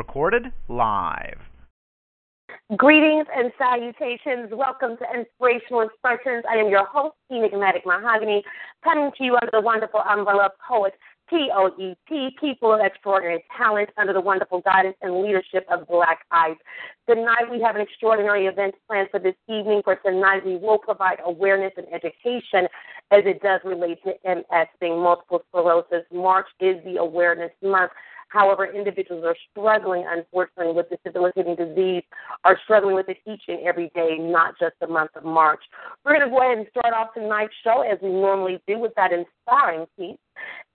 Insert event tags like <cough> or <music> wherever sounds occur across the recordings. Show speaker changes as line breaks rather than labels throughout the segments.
Recorded live.
Greetings and salutations. Welcome to Inspirational Expressions. I am your host, Enigmatic Mahogany, coming to you under the wonderful umbrella of Poet P-O-E-T, People of Extraordinary Talent, under the wonderful guidance and leadership of Black Ice. Tonight we have an extraordinary event planned for this evening. For tonight we will provide awareness and education as it does relate to MS, being multiple sclerosis. March is the awareness month. However, individuals are struggling, unfortunately, with this debilitating disease, are struggling with it each and every day, not just the month of March. We're going to go ahead and start off tonight's show as we normally do with that inspiring piece.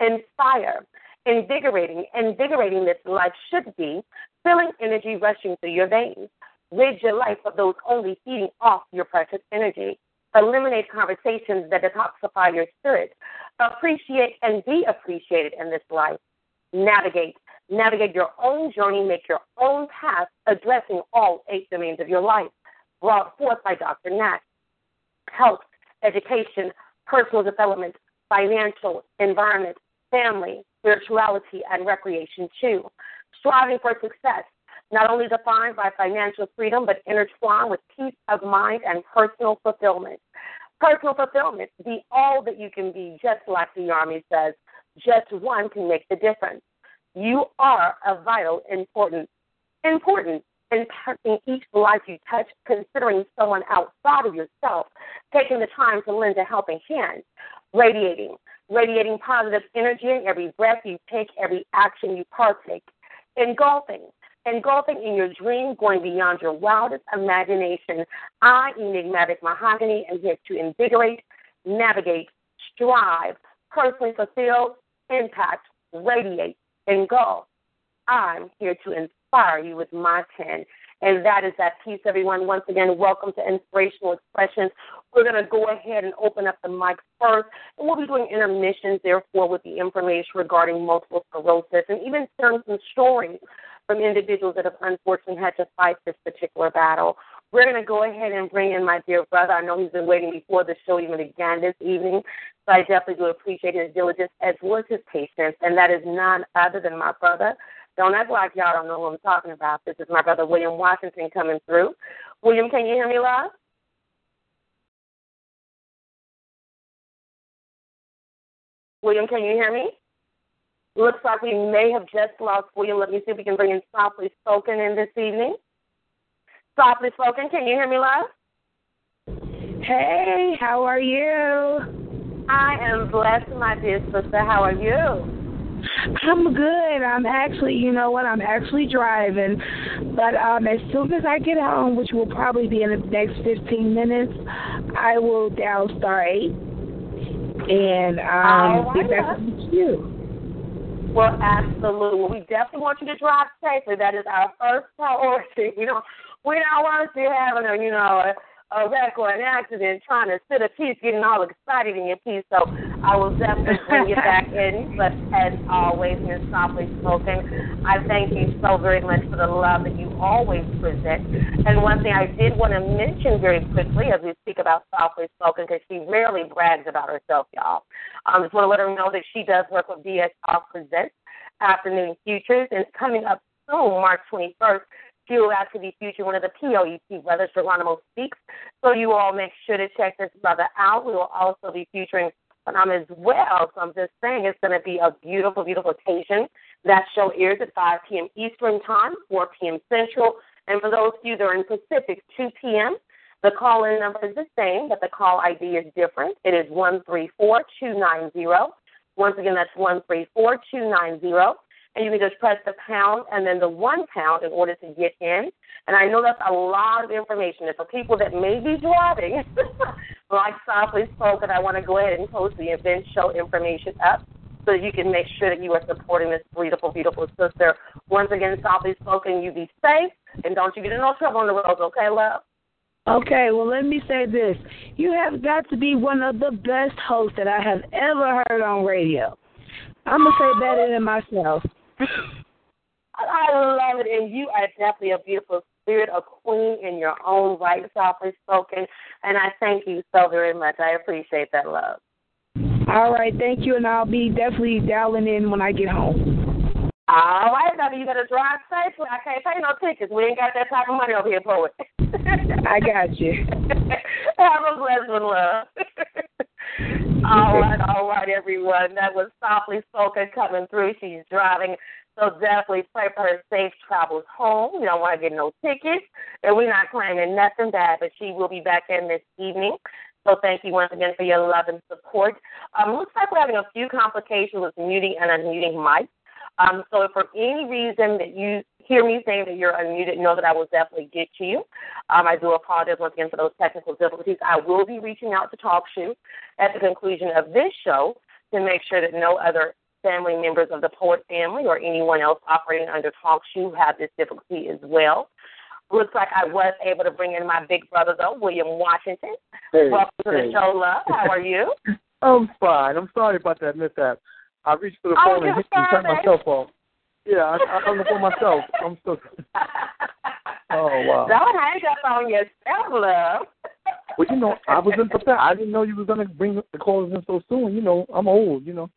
Inspire, invigorating, invigorating this life should be, feeling energy rushing through your veins. Rid your life of those only feeding off your precious energy. Eliminate conversations that detoxify your spirit. Appreciate and be appreciated in this life. Navigate navigate your own journey, make your own path, addressing all eight domains of your life, brought forth by Dr. Nash. Health, education, personal development, financial, environment, family, spirituality, and recreation too. Striving for success, not only defined by financial freedom, but intertwined with peace of mind and personal fulfillment. Personal fulfillment, be all that you can be, just like the Army says. Just one can make the difference. You are a vital, important, important impacting each life you touch, considering someone outside of yourself, taking the time to lend a helping hand, radiating, radiating positive energy in every breath you take, every action you partake, engulfing, engulfing in your dream, going beyond your wildest imagination. I, Enigmatic Mahogany, am here to invigorate, navigate, strive, personally fulfill, impact, radiate, engulf. I'm here to inspire you with my pen. And that is that piece, everyone. Once again, welcome to Inspirational Expressions. We're going to go ahead and open up the mic first. And we'll be doing intermissions, therefore, with the information regarding multiple sclerosis and even sharing some stories from individuals that have unfortunately had to fight this particular battle. We're going to go ahead and bring in my dear brother. I know he's been waiting before the show even began this evening, so I definitely do appreciate his diligence as well as his patience, and that is none other than my brother. Don't act like y'all don't know who I'm talking about. This is my brother William Washington coming through. William, can you hear me, love? William, can you hear me? Looks like we may have just lost William. Let me see if we can bring in Softly Spoken in this evening. Softly Spoken, can you hear me, love?
Hey, how are you?
I am blessed, my dear sister. How are you?
I'm good. I'm actually, you know what? I'm actually driving, but um, as soon as I get home, which will probably be in the next 15 minutes, I will dial star eight and um, be back with you.
Well, absolutely. We definitely want you to drive safely. That is our first priority. <laughs> You know, we don't want you having a, you know, a, a wreck or an accident trying to sit a piece, getting all excited in your piece. So I will definitely bring you <laughs> back in. But as always, Miss Softly Spoken, I thank you so very much for the love that you always present. And one thing I did want to mention very quickly as we speak about Softly Spoken, because she rarely brags about herself, y'all. I um, just want to let her know that she does work with DSR Presents Afternoon Futures, and coming up soon, March 21st. She will actually be featuring one of the POET brothers, Geronimo Speaks. So you all make sure to check this brother out. We will also be featuring Phenom as well. So I'm just saying it's going to be a beautiful, beautiful occasion. That show airs at 5 p.m. Eastern Time, 4 p.m. Central. And for those of you that are in Pacific, 2 p.m. The call in number is the same, but the call ID is different. It is 134290. Once again, that's 134290 and you can just press the pound and then the one pound in order to get in. And I know that's a lot of information. And for people that may be driving, <laughs> like softly spoken, I want to go ahead and post the event show information up so that you can make sure that you are supporting this beautiful, beautiful sister. Once again, softly spoken, you be safe and don't you get in no trouble on the road, okay, love?
Okay, well, let me say this. You have got to be one of the best hosts that I have ever heard on radio. I'm going to say better than myself.
I love it, and you are definitely a beautiful spirit, a queen in your own right, softly spoken. And I thank you so very much. I appreciate that love.
All right, thank you, and I'll be definitely dialing in when I get home.
All right, now you got to drive safely. I can't pay no tickets. We ain't got that type of money over here, poet.
I got you. <laughs>
Have a blessed one, love. <laughs> <laughs> all right, all right, everyone. That was softly spoken coming through. She's driving so definitely pray for her safe travels home. We don't want to get no tickets, and we're not claiming nothing bad, but she will be back in this evening. So thank you once again for your love and support. Um, looks like we're having a few complications with muting and unmuting mics. Um, so if for any reason that you hear me saying that you're unmuted, know that I will definitely get to you. Um, I do apologize once again for those technical difficulties. I will be reaching out to TalkShoe at the conclusion of this show to make sure that no other family members of the Poet family or anyone else operating under TalkShoe have this difficulty as well. Looks like I was able to bring in my big brother, though, William Washington.
Hey,
Welcome to
hey.
the show, love. How are you? <laughs>
I'm fine. I'm sorry about that mishap. I reached for the
Oh,
phone and hit and turned
fine.
myself off. Yeah, I, I hung up on myself. I'm so. <laughs> Oh wow.
Don't hang up on yourself, love.
Well, you know, I was in prepared. I didn't know you was gonna bring the callers in so soon. You know, I'm old. You know,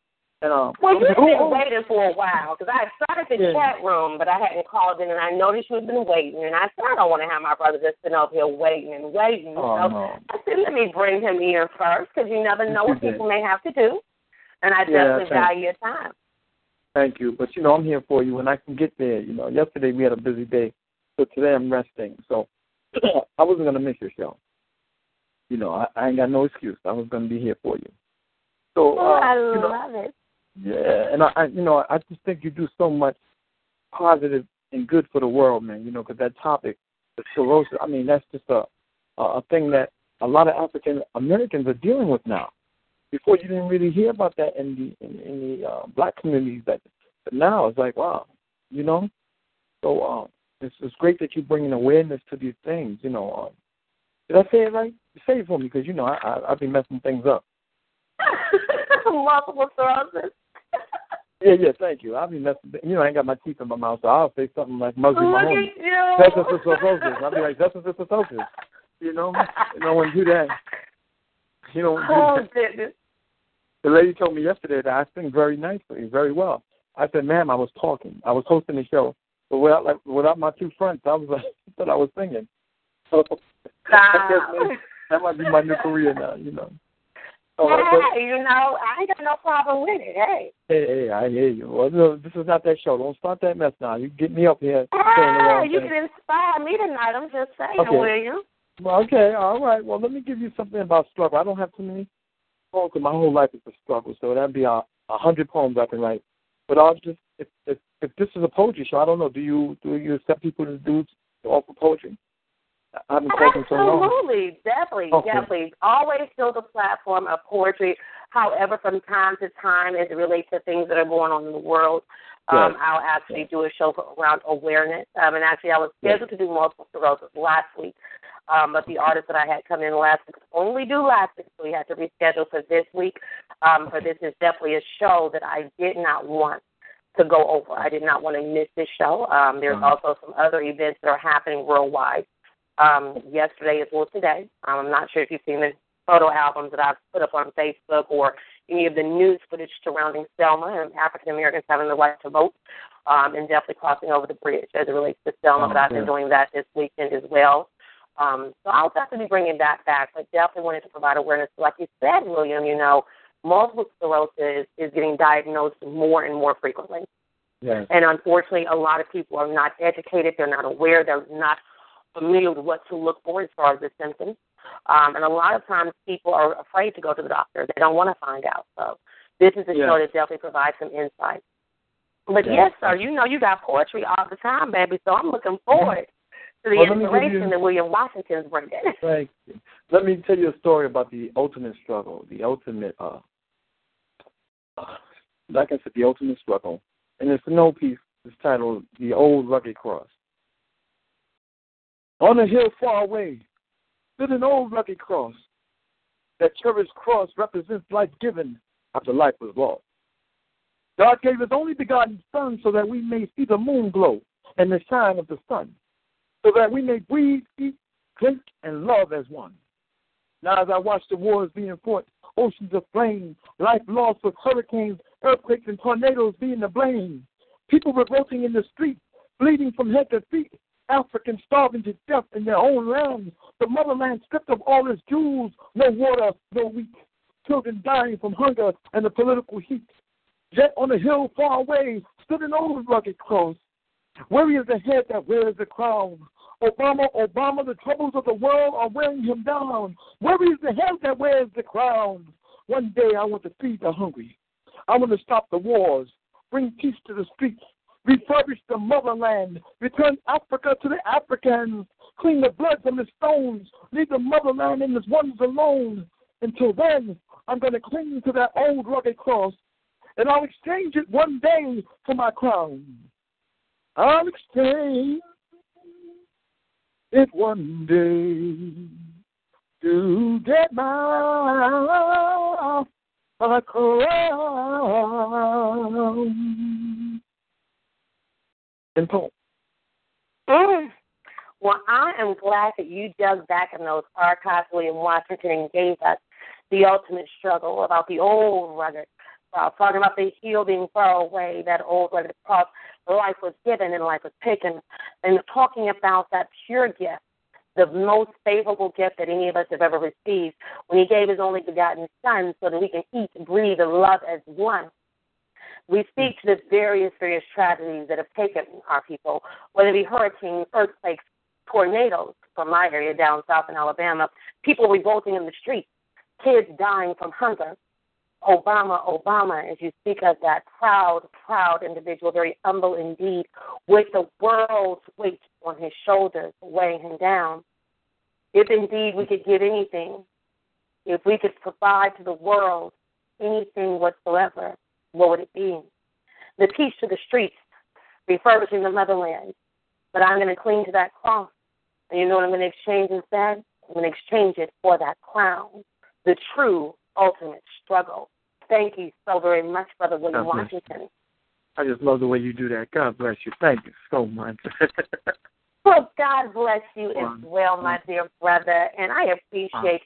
and um.
Well, you've been
oh,
waiting for a while because I started the
Yeah.
chat room, but I hadn't called in, and I noticed you had been waiting. And I said, I don't want to have my brother just sitting over here waiting and waiting.
Oh
so
no.
I said, let me bring him in first because you never know what people may have to do. And I
Yeah,
definitely value your time.
Thank you, but you know, I'm here for you, and I can get there. You know, yesterday we had a busy day, so today I'm resting. So <clears throat> I wasn't gonna miss your show. You know, I, I ain't got no excuse. I was gonna be here for you. So
Oh,
uh,
I
you know,
love it.
Yeah, and I, I, you know, I just think you do so much positive and good for the world, man. You know, because that topic, the sclerosis. I mean, that's just a a a thing that a lot of African Americans are dealing with now. Before you didn't really hear about that in the in, in the uh, black communities, but, but now it's like, wow, you know. So um, it's it's great that you're bringing awareness to these things. You know, um, did I say it right? Say it for me, because you know I, I I've been messing things up. <laughs>
Multiple sclerosis. <laughs>
Yeah, yeah, thank you. I'll be messing. You know, I ain't got my teeth in my mouth, so I'll say something like Muggsy
Look
Mahoney.
at you.
That's just a focus. I'll be like, that's just a focus. You know, you want to do that. You want
Oh,
that.
goodness.
The lady told me yesterday that I sing very nicely, very well. I said, ma'am, I was talking. I was hosting the show. But without like without my two fronts, I was like, <laughs> I thought I was singing. So <laughs> guess that might be my new career now, you know. So, but-
Hey, you know, I ain't got no problem with it. Hey.
Hey, hey, I hear you. Well, no, this is not that show. Don't start that mess now. You get me up here
Ah, you
thing.
can inspire me tonight. I'm just saying,
Okay.
William.
Well, okay, all right. Well, let me give you something about struggle. I don't have too many poems my whole life is a struggle, so that'd be a, a hundred poems I can write. But I'll just if, if if this is a poetry show, I don't know. Do you do you accept people to do to offer poetry? I haven't spoken so long.
Absolutely, definitely,
Okay.
definitely. Always fill the platform of poetry. However, from time to time, as it relates to things that are going on in the world, um. I'll actually do a show for, around awareness. Um, and actually, I was scheduled to do multiple sclerosis last week, um, but the artist that I had come in last week only do last week, so we had to reschedule for this week. Um, but this is definitely a show that I did not want to go over. I did not want to miss this show. Um, there's
Uh-huh.
also some other events that are happening worldwide um, yesterday as well today. Um, I'm not sure if you've seen the photo albums that I've put up on Facebook or any of the news footage surrounding Selma and African Americans having the right to vote um, and definitely crossing over the bridge as it relates to Selma.
Oh,
but I've been doing that this weekend as well. Um, so I'll definitely be bringing that back, but definitely wanted to provide awareness. Like you said, William, you know, multiple sclerosis is getting diagnosed more and more frequently.
Yes.
And unfortunately, a lot of people are not educated. They're not aware. They're not familiar with what to look for as far as the symptoms. Um, and a lot of times people are afraid to go to the doctor. They don't want to find out. So this is a
Yeah.
show that definitely provides some insight. But
Yeah.
yes, sir, you know you got poetry all the time, baby. So I'm looking forward to the
Well, let me give
inspiration
you-
that William Washington's bringing. <laughs>
Thank you. Let me tell you a story about the ultimate struggle, the ultimate, uh, uh, like I said, the ultimate struggle. And it's an old piece. It's titled "The Old Rugged Cross." On a hill far away stood an old rugged cross. That cherished cross represents life given after life was lost. God gave His only begotten Son so that we may see the moon glow and the shine of the sun, so that we may breathe, eat, drink, and love as one. Now, as I watch the wars being fought, oceans of flame, life lost with hurricanes, earthquakes, and tornadoes being to blame, people revolting in the streets, bleeding from head to feet, Africans starving to death in their own land, the motherland stripped of all its jewels, no water, no wheat, children dying from hunger and the political heat. Yet on a hill far away stood an old rugged cross. Where is the head that wears the crown? Obama, Obama, the troubles of the world are wearing him down. Where is the head that wears the crown? One day I want to feed the hungry. I want to stop the wars, bring peace to the streets, refurbish the motherland, return Africa to the Africans, clean the blood from the stones, leave the motherland and its ones alone. Until then, I'm going to cling to that old rugged cross, and I'll exchange it one day for my crown. I'll exchange it one day to get my, my crown. Poem.
Mm. Well, I am glad that you dug back in those archives, William Washington, and gave us the ultimate struggle about the old rugged cross, talking about the heel being far away, that old rugged cross. Life was given and life was taken, and talking about that pure gift, the most favorable gift that any of us have ever received, when He gave His only begotten Son, so that we can eat, breathe, and love as one. We speak to the various, various tragedies that have taken our people, whether it be hurricanes, earthquakes, tornadoes from my area down south in Alabama, people revolting in the streets, kids dying from hunger. Obama, Obama, as you speak of that proud, proud individual, very humble indeed, with the world's weight on his shoulders, weighing him down. If indeed we could give anything, if we could provide to the world anything whatsoever, what would it be? The peace to the streets, refurbishing the motherland. But I'm going to cling to that cross. And you know what I'm going to exchange instead? I'm going to exchange it for that crown, the true ultimate struggle. Thank you so very much, Brother William
God.
Washington.
I just love the way you do that. God bless you. Thank you so much. <laughs>
Well, God bless you as well, my dear brother. And I appreciate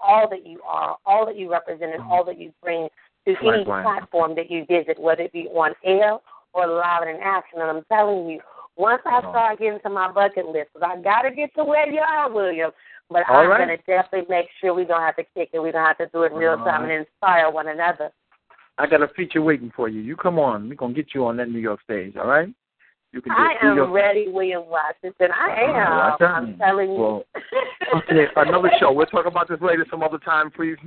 all that you are, all that you represent, and all that you bring to any
Likewise.
platform that you visit, whether it be on air or live and in action. And I'm telling you, once I
Oh.
start getting to my bucket list, 'cause I got to get to where you are, William. But
All
I'm
right.
going to definitely make sure we don't have to kick it. We're going to have to do it real
All
time
right.
and inspire one another.
I got a feature waiting for you. You come on. We're gonna get you on that New York stage, all right? You can
I am
your
ready, William Washington. I
uh-huh,
am.
watch out.
I'm telling you.
Well, Okay, another show. We'll talk about this later some other time, please. <laughs> <laughs>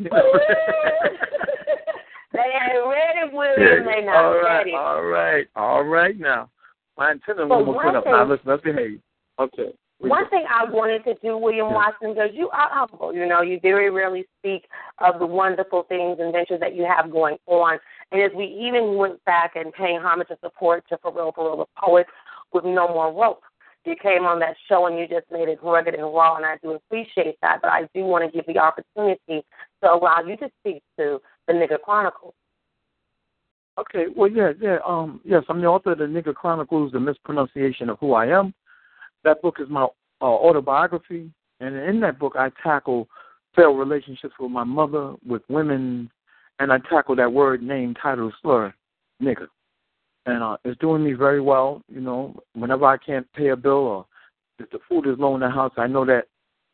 they ain't ready, William. They not
all right,
ready.
all right, all right now. My antenna almost
one
went up. Now listen, let's behave. Okay.
One
go.
thing I wanted to do, William
Yeah.
Washington, because you are humble. You know, you very rarely speak of the wonderful things and ventures that you have going on. And as we even went back and paying homage and support to Pharrell Pharrell, the poet with No More Rope, you came on that show and you just made it rugged and raw, and I do appreciate that. But I do want to give the opportunity to allow you to speak to the Nigger Chronicles.
Okay, well, yeah, yeah, um, yes, I'm the author of the Nigger Chronicles, the mispronunciation of who I am. That book is my uh, autobiography, and in that book, I tackle failed relationships with my mother, with women, and I tackle that word, name, title, slur, nigger. And uh, it's doing me very well. You know, whenever I can't pay a bill or if the food is low in the house, I know that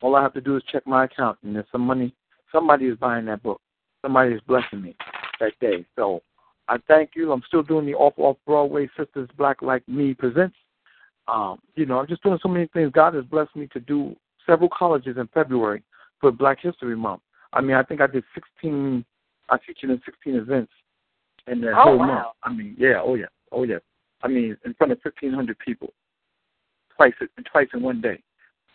all I have to do is check my account, and there's some money. Somebody is buying that book. Somebody is blessing me that day. So I thank you. I'm still doing the off off Broadway Sisters Black Like Me presents. Um, you know, I'm just doing so many things. God has blessed me to do several colleges in February for Black History Month. I mean, I think I did 16. I featured in 16 events in that
Oh,
whole
wow.
month. I mean, yeah, oh yeah, oh yeah. I mean, in front of 1,500 people, twice twice in one day.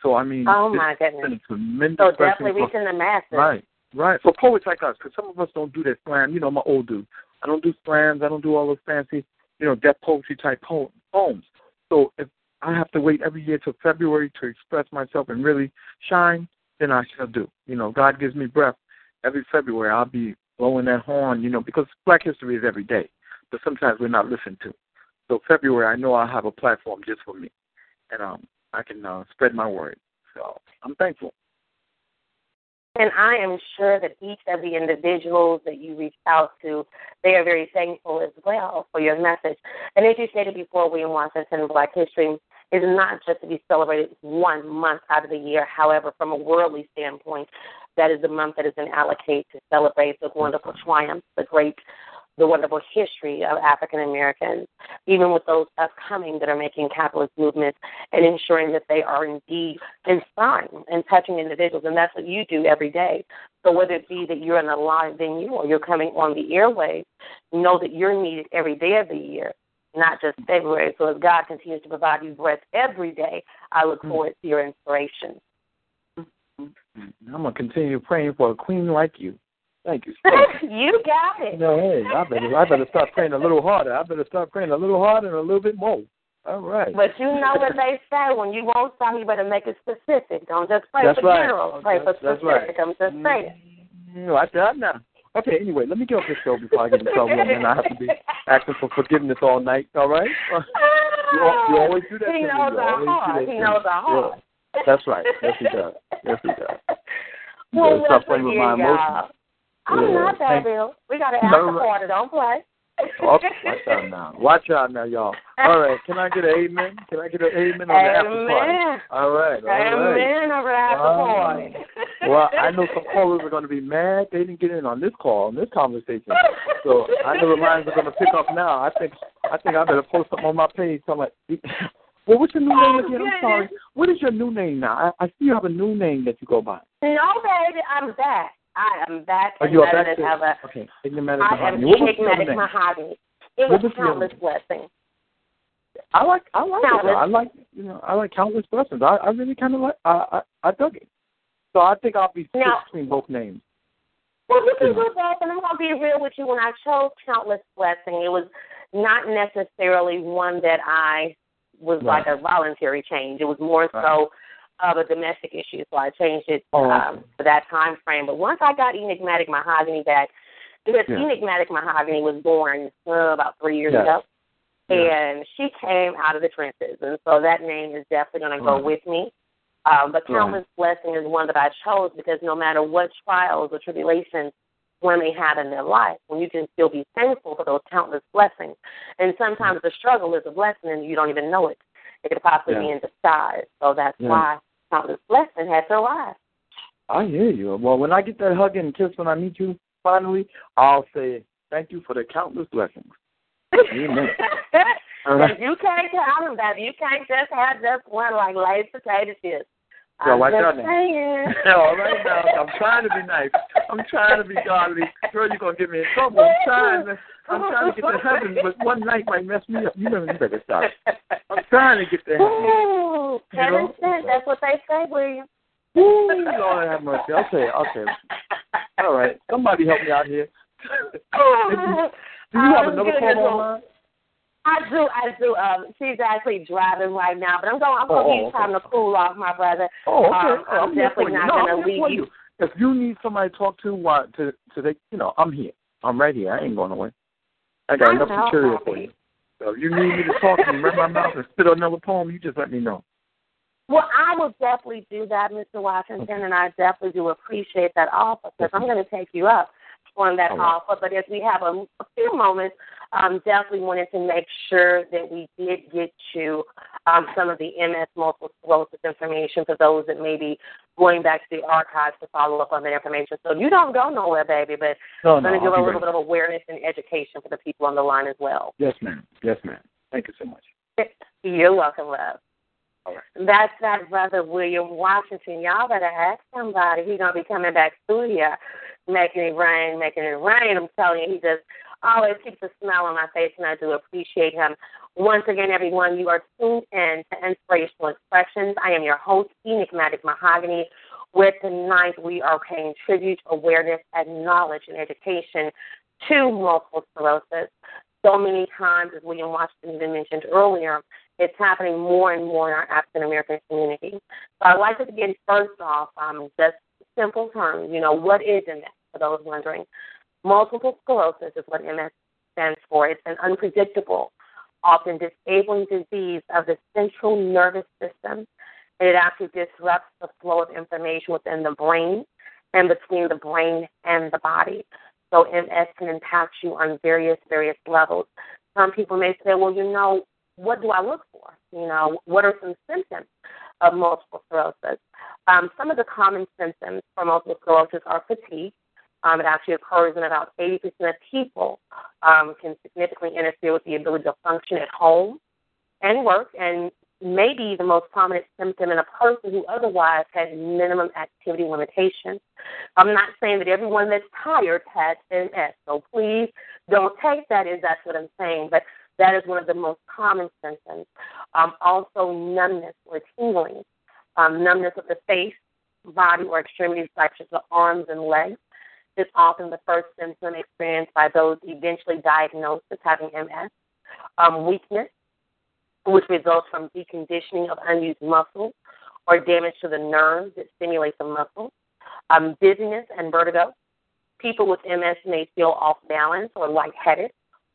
So I mean,
Oh
it's
my
been
goodness.
a tremendous
So definitely reaching the masses.
Right, right. For poets like us, because some of us don't do that slam. You know, I'm an old dude. I don't do slams. I don't do all those fancy, you know, death poetry type poems. So if I have to wait every year till February to express myself and really shine, then I shall do. You know, God gives me breath. Every February, I'll be blowing that horn. You know, because Black History is every day, but sometimes we're not listened to. So February, I know I'll have a platform just for me, and um, I can uh, spread my word. So I'm thankful.
And I am sure that each of the individuals that you reached out to, they are very thankful as well for your message. And as you stated before, William Washington Black History is not just to be celebrated one month out of the year. However, from a worldly standpoint, that is the month that has been allocated to celebrate the wonderful triumphs, the great, the wonderful history of African Americans, even with those upcoming that are making capitalist movements and ensuring that they are indeed inspiring and touching individuals. And that's what you do every day. So whether it be that you're in a live venue or you're coming on the airwaves, know that you're needed every day of the year, not just February. So as God continues to provide you breath every day, I look mm-hmm. forward to your inspiration. Mm-hmm. Mm-hmm.
I'm gonna continue praying for a queen like you. <laughs> Thank you.
you got it.
no, hey, I better, I better start praying a little harder. I better start praying a little harder and a little bit more. All right.
But you know what they say when you want something, you better make it specific. Don't just pray
That's
for
right.
general. Pray for
That's- that's
specific.
right.
I'm just saying.
Mm, I that now. Okay, anyway, let me get off this show before I get in trouble, and I have to be <laughs> asking for forgiveness all night. All right? <laughs> You, you always do that.
He
me.
knows
You
our heart. He knows our heart.
Yeah, that's right. Yes, he does. Yes, he does.
Well,
stop playing with my emotions.
I'm
Yeah,
not that Bill. We got to ask
No,
the party. Don't play.
Okay, watch out now. Watch out now, y'all. All right, can I get an amen? Can I get an amen on the after party?
Amen.
All right, all right.
Amen over after party.
Well, I know some callers are going to be mad they didn't get in on this call, on this conversation. So I know the lines are going to pick up now. I think I think I better post something on my page. So I'm like, <laughs> well, what's your new
Oh,
name again? I'm sorry. What is your new name now? I, I see you have a new name that you go by.
No, oh, baby, I'm back. I am back.
Are
and
you
better
back
than
to
ever.
okay? Enigmatic
I am
Mahogany. What was the other
enigmatic
name?
mahogany. It was
was
countless blessings.
I like I like it. I like you know I like countless blessings. I I really kind of like I, I I dug it. So I think I'll be
Now-
between both names.
Well, you can
Yeah.
do both, and I'm going to be real with you. When I chose Countless Blessing, it was not necessarily one that I was
Right.
like a voluntary change. It was more
Right.
so of a domestic issue, so I changed it
Oh,
um, for that time frame. But once I got Enigmatic Mahogany back, because
Yeah.
Enigmatic Mahogany was born uh, about three years
Yes.
ago,
Yeah.
and she came out of the trenches, and so that name is definitely going to go
Right.
with me. Um, but
Right.
Countless Blessing is one that I chose because no matter what trials or tribulations one may have in their life, when you can still be thankful for those countless blessings. And sometimes the struggle is a blessing and you don't even know it. It could possibly be
Yeah.
in disguise. So that's
Yeah.
why countless blessing had to arise.
I hear you. Well, when I get that hug and kiss when I meet you finally, I'll say thank you for the countless blessings. Amen. <laughs> Right.
you can't count them, baby. You can't just have just one like Lay's potato chips.
Yeah,
I'm
watch out now. <laughs> All right now, I'm trying to be nice. I'm trying to be godly. Girl, you're gonna get me in trouble. I'm trying to. I'm trying to get to heaven, but one night might mess me up. You know, you better stop. I'm trying to get to heaven.
Ooh,
You
Heaven
know?
sent. That's what they say, William.
Ooh, Lord have mercy. Okay, okay. All right. Somebody help me out here. <laughs> Do you have
Um,
another
goodness,
call online?
I do, I do. Um, she's actually driving right now, but I'm going. I'm
Oh,
going to
oh,
use time to cool off, my brother.
Oh, okay.
Um,
Oh,
I'm definitely not
No,
gonna leave you.
you. If you need somebody to talk to, why to to they, you know, I'm here. I'm right here. I ain't going away. I got
I
enough
know,
material for you. So if you need me to talk and run my mouth and spit on another poem, you just let me know.
Well, I will definitely do that, Mr. Washington, and I definitely do appreciate that offer because I'm going to take you up on that
right.
offer. But if we have a, a few moments, um, definitely wanted to make sure that we did get you um, some of the MS multiple sclerosis information for those that may be going back to the archives to follow up on that information. So you don't go nowhere, baby, but
No,
I'm going to give
I'll
a little
ready.
bit of awareness and education for the people on the line as well.
Yes, ma'am. Yes, ma'am. Thank you so much.
You're welcome, love.
Right.
That's that brother William Washington. Y'all better ask somebody. He's gonna be coming back through here, making it rain, making it rain. I'm telling you, he just always keeps a smile on my face, and I do appreciate him. Once again, everyone, you are tuned in to Inspirational Expressions. I am your host, Enigmatic Mahogany, where tonight we are paying tribute, awareness, and knowledge and education to multiple sclerosis. So many times, as William Washington even mentioned earlier, it's happening more and more in our African American community. So I'd like to begin first off, um, just simple terms. You know, what is MS? For those wondering, multiple sclerosis is what MS stands for. It's an unpredictable, often disabling disease of the central nervous system. It actually disrupts the flow of information within the brain and between the brain and the body. So MS can impact you on various, various levels. Some people may say, well, you know, what do I look for? You know, what are some symptoms of multiple sclerosis? Um, some of the common symptoms for multiple sclerosis are fatigue. Um, it actually occurs in about 80% of people, um, can significantly interfere with the ability to function at home and work, and maybe the most prominent symptom in a person who otherwise has minimum activity limitations. I'm not saying that everyone that's tired has MS, so please don't take that as that's what I'm saying, but that is one of the most common symptoms. Um, also, numbness or tingling, um, numbness of the face, body, or extremities such as the arms and legs is often the first symptom experienced by those eventually diagnosed as having MS. Um, weakness, which results from deconditioning of unused muscles or damage to the nerves that stimulate the muscles. Um, dizziness and vertigo. People with MS may feel off balance or lightheaded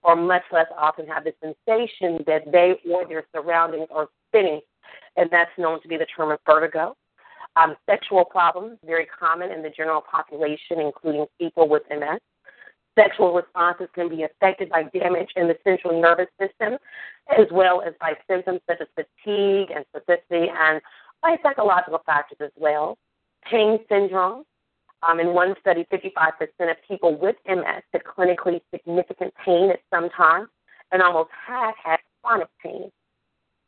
or much less often have the sensation that they or their surroundings are spinning, and that's known to be the term of vertigo. Um, sexual problems, very common in the general population, including people with MS. Sexual responses can be affected by damage in the central nervous system, as well as by symptoms such as fatigue and spasticity, and by psychological factors as well. Pain syndrome, um, in one study, 55% of people with MS had clinically significant pain at some time, and almost half had chronic pain.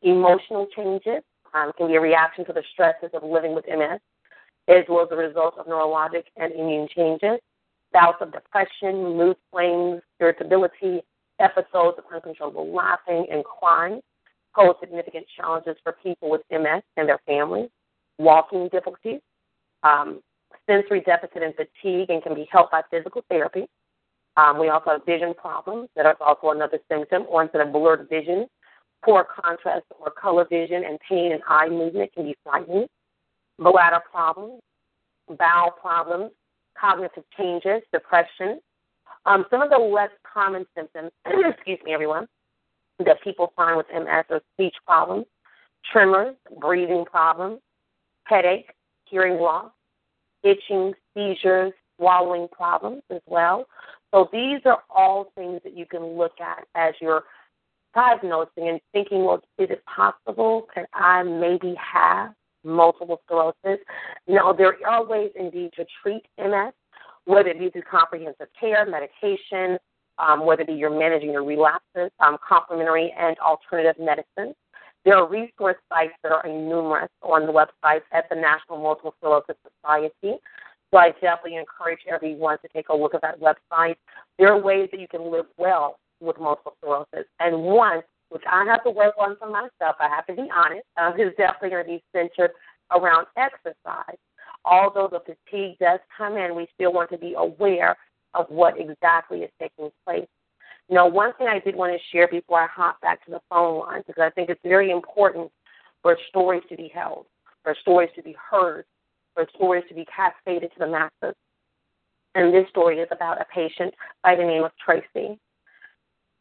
Emotional changes um, can be a reaction to the stresses of living with MS, as well as a result of neurologic and immune changes. Bouts of depression, mood swings, irritability, episodes of uncontrollable laughing and crying pose significant challenges for people with MS and their families. Walking difficulties, um, sensory deficit and fatigue and can be helped by physical therapy. Um, we also have vision problems that is also another symptom, or instead of blurred vision, poor contrast or color vision and pain and eye movement can be frightening. Bladder problems, bowel problems, cognitive changes, depression. Um, some of the less common symptoms, <clears throat> excuse me, everyone, that people find with MS are speech problems, tremors, breathing problems, headache, hearing loss, itching, seizures, swallowing problems as well. So these are all things that you can look at as you're diagnosing and thinking, well, is it possible? Can I maybe have multiple sclerosis? Now, there are ways indeed to treat MS, whether it be through comprehensive care, medication, um, whether it be you're managing your relapses, um, complementary and alternative medicine. There are resource sites that are numerous on the website at the National Multiple Sclerosis Society. So I definitely encourage everyone to take a look at that website. There are ways that you can live well with multiple sclerosis. And one, which I have to work on for myself, I have to be honest, uh, is definitely going to be centered around exercise. Although the fatigue does come in, we still want to be aware of what exactly is taking place know, one thing I did want to share before I hop back to the phone lines, because I think it's very important for stories to be held, for stories to be heard, for stories to be cascaded to the masses. And this story is about a patient by the name of Tracy.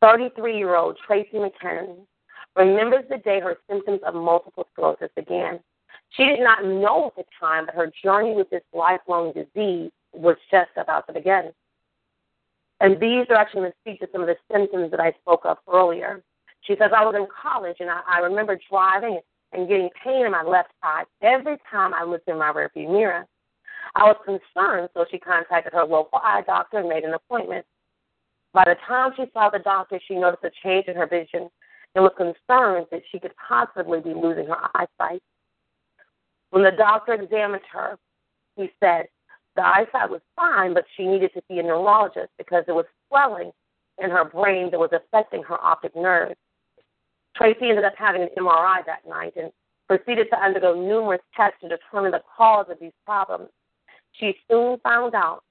33 year old Tracy McKinnon remembers the day her symptoms of multiple sclerosis began. She did not know at the time that her journey with this lifelong disease was just about to begin. And these are actually going to speak to some of the symptoms that I spoke of earlier. She says, I was in college and I, I remember driving and getting pain in my left side every time I looked in my rearview mirror. I was concerned, so she contacted her local eye doctor and made an appointment. By the time she saw the doctor, she noticed a change in her vision and was concerned that she could possibly be losing her eyesight. When the doctor examined her, he said, the eyesight was fine, but she needed to see a neurologist because it was swelling in her brain that was affecting her optic nerve. Tracy ended up having an MRI that night and proceeded to undergo numerous tests to determine the cause of these problems. She soon found out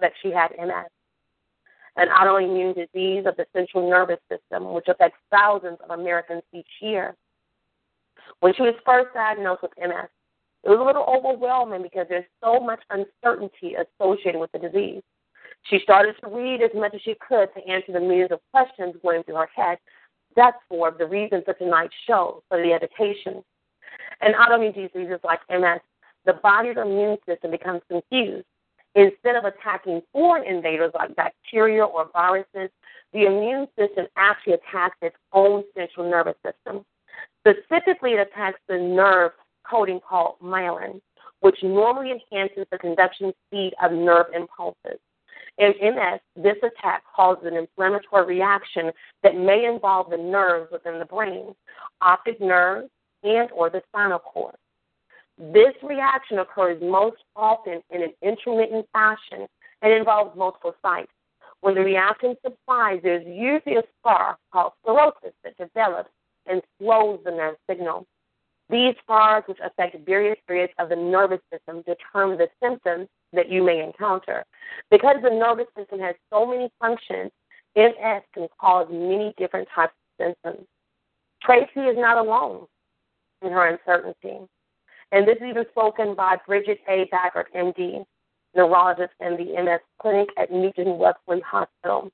that she had MS, an autoimmune disease of the central nervous system, which affects thousands of Americans each year. When she was first diagnosed with MS, it was a little overwhelming because there's so much uncertainty associated with the disease. She started to read as much as she could to answer the millions of questions going through her head. That's for the reason for tonight's show, for the education. And autoimmune diseases like MS, the body's immune system becomes confused. Instead of attacking foreign invaders like bacteria or viruses, the immune system actually attacks its own central nervous system. Specifically, it attacks the nerve coating called myelin, which normally enhances the conduction speed of nerve impulses. In MS, this attack causes an inflammatory reaction that may involve the nerves within the brain, optic nerves, and or the spinal cord. This reaction occurs most often in an intermittent fashion and involves multiple sites. When the reaction subsides, there's usually a scar called sclerosis that develops and slows the nerve signal. These scars, which affect various areas of the nervous system, determine the symptoms that you may encounter. Because the nervous system has so many functions, MS can cause many different types of symptoms. Tracy is not alone in her uncertainty. And this is even spoken by Bridget A. Bagert, MD, neurologist in the MS clinic at Newton-Wellesley Hospital.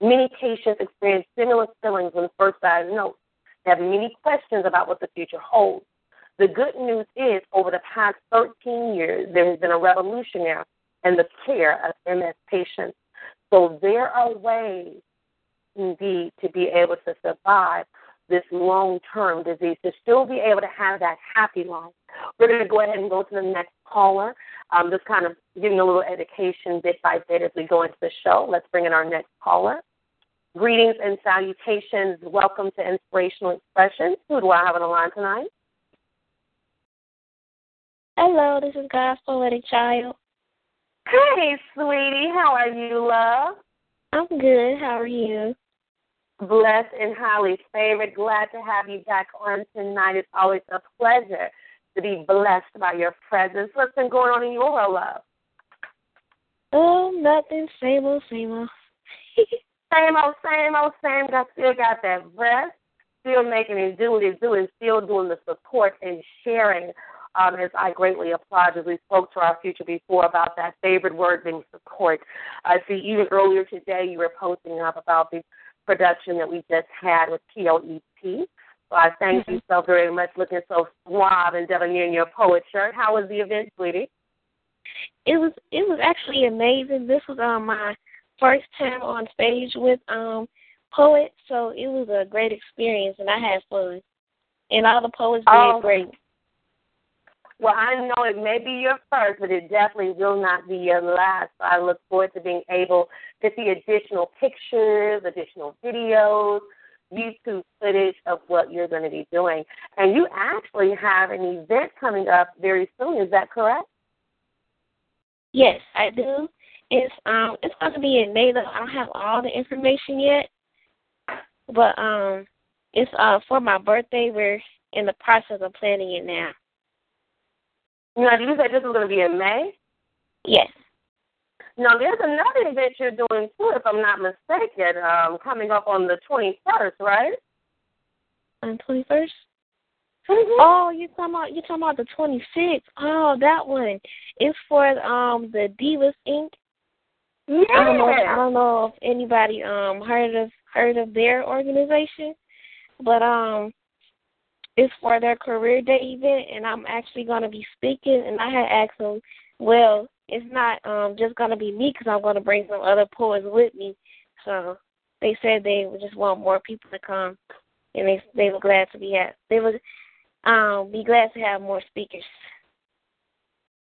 Many patients experience similar feelings when first diagnosed. They have many questions about what the future holds. The good news is, over the past 13 years, there has been a revolution now in the care of MS patients. So there are ways, indeed, to be able to survive this long term disease, to still be able to have that happy life. We're going to go ahead and go to the next caller. Um, just kind of giving a little education bit by bit as we go into the show. Let's bring in our next caller. Greetings and salutations. Welcome to Inspirational Expressions. Who do I have on the line tonight?
Hello, this is God's poetic child.
Hey, sweetie. How are you, love?
I'm good. How are you?
Blessed and highly favored. Glad to have you back on tonight. It's always a pleasure to be blessed by your presence. What's been going on in your world, love?
Oh, nothing. Same old, same old. <laughs>
same old, same old, same. Got still got that breath. Still making it do what it do, and still doing the support and sharing. Um, as I greatly applaud, as we spoke to our future before about that favorite word being support. I see even earlier today you were posting up about the production that we just had with POET. So I thank mm-hmm. you so very much, looking so suave and debonair in your poet shirt. How was the event, sweetie?
It was it was actually amazing. This was um my first time on stage with um poets, so it was a great experience and I had fun. And all the poets
oh.
did great.
Well, I know it may be your first, but it definitely will not be your last. So I look forward to being able to see additional pictures, additional videos, YouTube footage of what you're going to be doing. And you actually have an event coming up very soon. Is that correct?
Yes, I do. It's um it's going to be in May. Though I don't have all the information yet, but um it's uh for my birthday. We're in the process of planning it now.
Now, did you say this is going to be in May?
Yes.
Now, there's another event you're doing too, if I'm not mistaken, um, coming up on the 21st, right?
On 21st?
Mm-hmm.
Oh, you talking about you talking about the 26th? Oh, that one. It's for um the Divas Inc.
Yeah.
I don't know. I don't know if anybody um heard of heard of their organization, but um it's for their career day event, and I'm actually going to be speaking. And I had asked them, well, it's not um just to be me because I'm to bring some other poets with me. So they said they would just want more people to come, and they they were glad to be at. They would um be glad to have more speakers.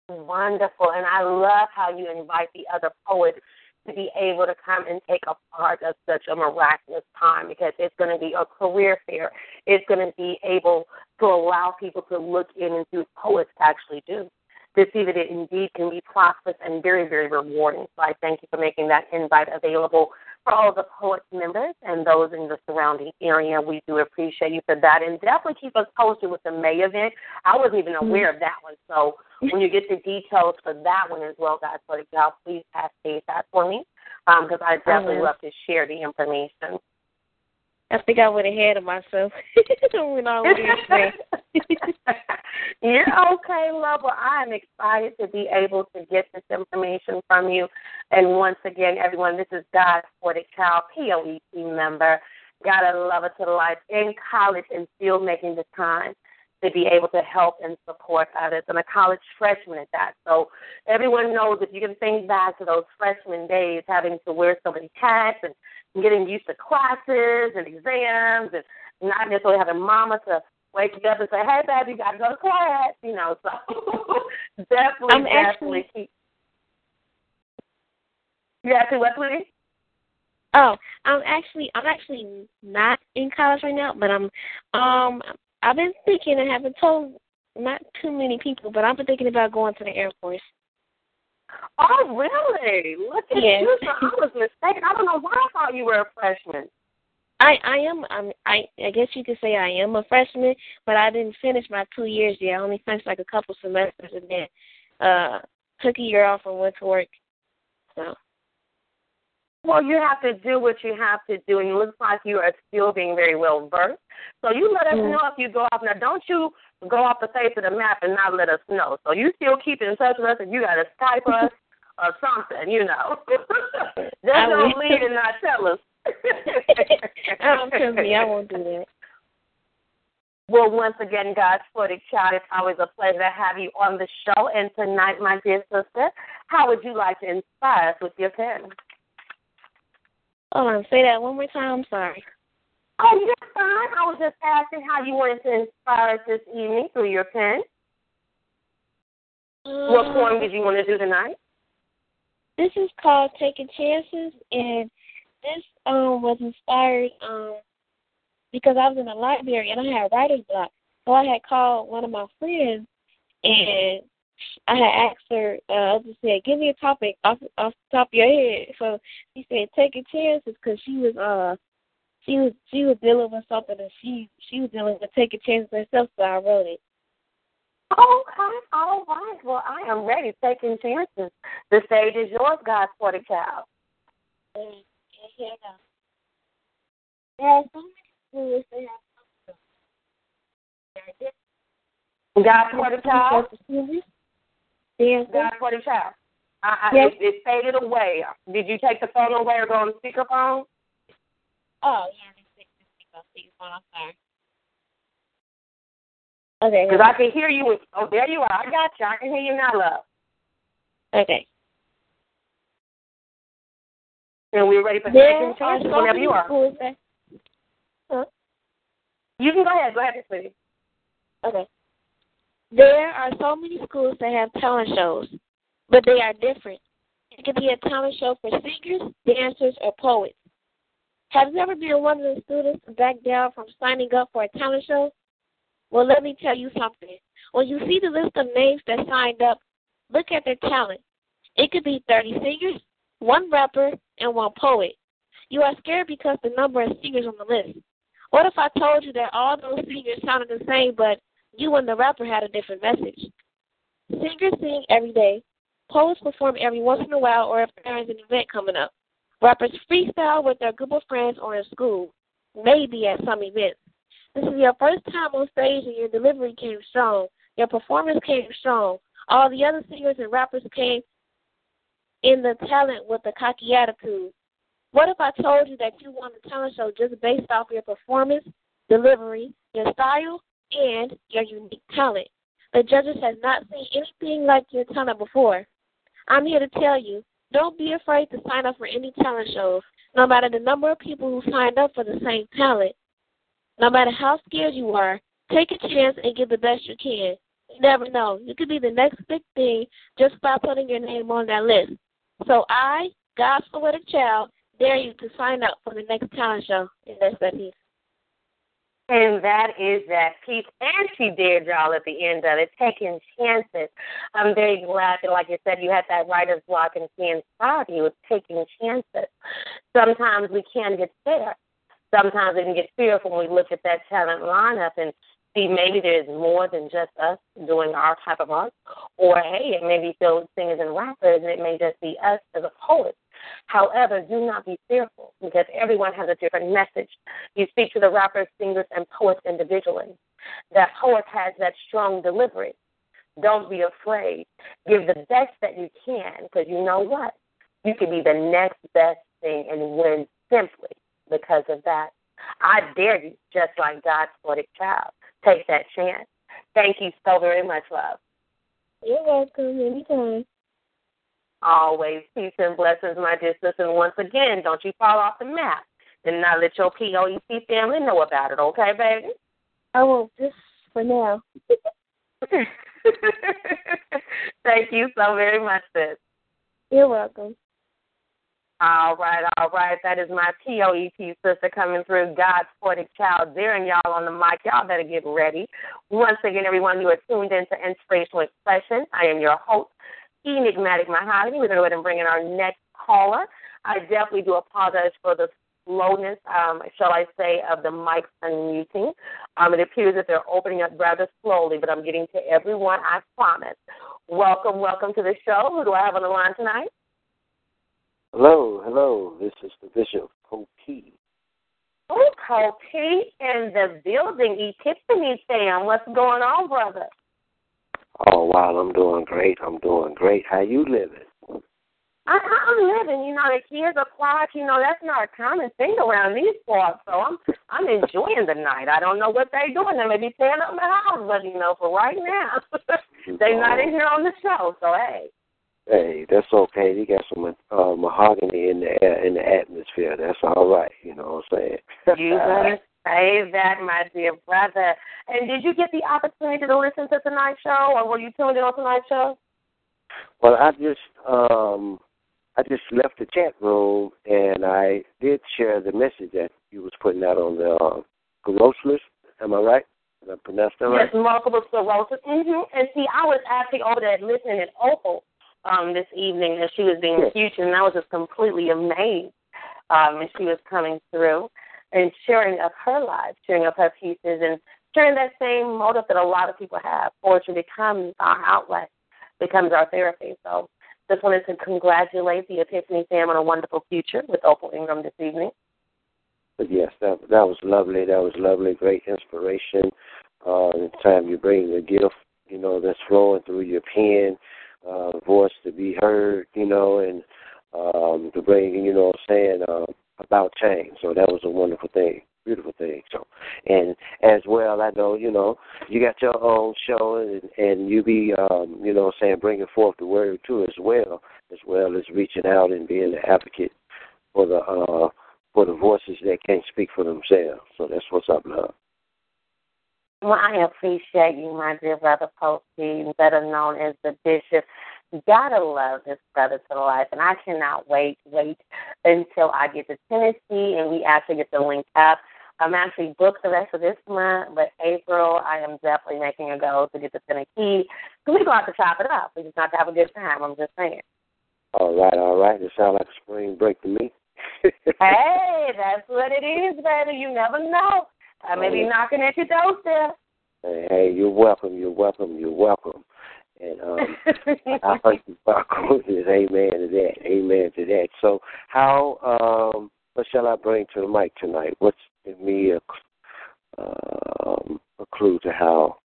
Wonderful, and I love how you invite the other poets to be able to come and take a part of such a miraculous time because it's going to be a career fair. It's going to be able to allow people to look in and see what poets actually do to see that it indeed can be prosperous and very, very rewarding. So I thank you for making that invite available For all the Poets members and those in the surrounding area, we do appreciate you for that. And definitely keep us posted with the May event. I wasn't even
Mm-hmm.
aware of that one. So when you get the details for that one as well, guys, so y'all please pass that for me because I definitely love to share the information.
I think I went ahead of myself <laughs> when I was. <laughs>
You're okay, love. Well, I am excited to be able to get this information from you. And once again, everyone, this is God's Poetic Child, POET member. Gotta love it to life in college and still making the time to be able to help and support others. I'm a college freshman at that. So everyone knows if you can think back to those freshman days, having to wear so many hats and getting used to classes and exams and not necessarily having mama to wake you up and say, Hey baby, you gotta go to class, you know, so <laughs> definitely
I'm
definitely
actually-
keep You to what?
Oh, I'm actually I'm actually not in college right now, but I'm um I've been thinking and haven't told not too many people, but I've been thinking about going to the Air Force.
Oh really? Look at
Yes.
you. So I was mistaken. I don't know why I thought you were a freshman.
I I am I'm, I I guess you could say I am a freshman, but I didn't finish my two years yet. I only finished like a couple semesters and then uh took a year off and went to work. So
Well, you have to do what you have to do, and it looks like you are still being very well versed. So you let us
Mm.
know if you go off. Now, don't you go off the face of the map and not let us know. So you still keep in touch with us, and you got to Skype us <laughs> or something, you know. <laughs> Just don't leave and not tell us. <laughs>
trust me, I won't do that.
Well, once again, God's Poetic Child, it's always a pleasure to have you on the show. And tonight, my dear sister, how would you like to inspire us with your pen?
Hold on, say that one more time. I'm sorry.
Oh, you're fine. I was just asking how you wanted to inspire us this evening through your pen. What
Um,
poem did you want to do tonight?
This is called Taking Chances, and this um was inspired um because I was in the library and I had writer's block. So I had called one of my friends and I had asked her, uh, I just said, give me a topic off off the top of your head. So she said, taking chances because she was uh she was she was dealing with something and she she was dealing with taking chances herself. So I wrote it.
Okay, all right. Well, I am ready, taking chances. The stage is yours, God's Poetic Child.
And, and here I go. There are so many schools that have there are different
God's Poetic Child.
Yes,
God's Poetic Child. I, I,
Yes.
it, it faded away. Did you take the phone away or go on speakerphone?
Oh, yeah, they fixed this speakerphone. I'm sorry. Okay.
Because I can hear you. Oh, there you are. I got you. I can hear you now, love.
Okay.
And we're ready for
There
taking
are
chances whenever you are.
Huh?
You can go ahead. Go ahead, sweetie.
Okay. There are so many schools that have talent shows, but they are different. It could be a talent show for singers, dancers, or poets. Have you ever been one of the students back down from signing up for a talent show? Well, let me tell you something. When you see the list of names that signed up, look at their talent. It could be 30 singers, one rapper, and one poet. You are scared because the number of singers on the list. What if I told you that all those singers sounded the same, but you and the rapper had a different message? Singers sing every day. Poets perform every once in a while or if there is an event coming up. Rappers freestyle with their group of friends or in school, maybe at some events. This is your first time on stage and your delivery came strong. Your performance came strong. All the other singers and rappers came in the talent with a cocky attitude. What if I told you that you won the talent show just based off your performance, delivery, your style, and your unique talent? The judges have not seen anything like your talent before. I'm here to tell you, don't be afraid to sign up for any talent shows, no matter the number of people who signed up for the same talent. No matter how scared you are, take a chance and give the best you can. You never know. You could be the next big thing just by putting your name on that list. So I, God's poetic child, dare you to sign up for the next talent show. And that's that piece.
And that is that piece. And she dared y'all at the end of it, taking chances. I'm very glad that, like you said, you had that writer's block and seeing proud you with taking chances. Sometimes we can get scared. Sometimes we can get fearful when we look at that talent lineup and see maybe there's more than just us doing our type of art. Or, hey, it may be with singers and rappers, and it may just be us as a poet. However, do not be fearful because everyone has a different message. You speak to the rappers, singers, and poets individually. That poet has that strong delivery. Don't be afraid. Give the best that you can because you know what? You can be the next best thing and win simply because of that. I dare you, just like God's poetic child. Take that chance. Thank you so very much, love.
You're welcome. Anytime.
Always peace and blessings, my dear sister. And once again, don't you fall off the map. And not let your POET family know about it, okay, baby?
I won't, just for now. <laughs>
Thank you so very much, sis.
You're welcome.
All right, all right. That is my POET sister coming through, God's poetic child. There and y'all on the mic. Y'all better get ready. Once again, everyone, you are tuned into Inspirational Expression. I am your host, Enigmatic Mahogany. We're going to go ahead and bring in our next caller. I definitely do apologize for the slowness, um, shall I say, of the mics unmuting. Um, it appears that they're opening up rather slowly, but I'm getting to everyone, I promise. Welcome, welcome to the show. Who do I have on the line tonight?
Hello, hello. This is the Bishop P.
Oh, P in the building. Epiphany fam. What's going on, brother?
Oh, wow. I'm doing great. I'm doing great. How you living?
I, I'm living. You know, the kids are quiet. You know, that's not a common thing around these parts. So I'm I'm enjoying the night. I don't know what they're doing. They may be tearing up my house, but you know, for right now, <laughs> they're not in here on the show. So hey.
Hey, that's okay. You got some uh, mahogany in the air, in the atmosphere. That's all right. You know what I'm saying?
you better say that, my dear brother. And did you get the opportunity to listen to tonight's show, or were you tuned in on tonight's show?
Well, I just um I just left the chat room and I did share the message that you was putting out on the uh, sclerosis. Am I right? Did I pronounce that right?
Yes, multiple sclerosis. Mm-hmm. And see, I was actually over there listening at Opal um, this evening as she was being
Yes.
featured, and I was just completely amazed um, as she was coming through and sharing of her life, sharing of her pieces, and sharing that same motive that a lot of people have. Poetry becomes our outlet, becomes our therapy. So just wanted to congratulate the Epiphany fam on a wonderful future with Opal Ingram this evening.
But yes, that that was lovely. That was lovely. Great inspiration. Uh, the time you bring the gift, you know, that's flowing through your pen, uh, voice to be heard, you know, and um, to bring, you know, what I'm saying uh, about change. So that was a wonderful thing, beautiful thing. So, and as well, I know, you know, you got your own show, and and you be, um, you know, saying bringing forth the word too, as well, as well as reaching out and being an advocate for the. uh for the voices that can't speak for themselves. So that's what's up, love.
Well, I appreciate you, my dear brother Posty, better known as the Bishop. Gotta love this brother to the life, and I cannot wait, wait until I get to Tennessee and we actually get to link up. I'm actually booked the rest of this month, but April I am definitely making a goal to get to Tennessee. So we go out to chop it up. We just have to have a good time. I'm just saying.
All right, all right. It sounds like a spring break to me. <laughs>
Hey, that's what it is, baby. You never know. I may be knocking at your doorstep.
Hey, hey, you're welcome. You're welcome. You're welcome. And um, I heard you welcome. <laughs> Amen to that. Amen to that. So, how? Um, what shall I bring to the mic tonight? What's give me a um, a clue to how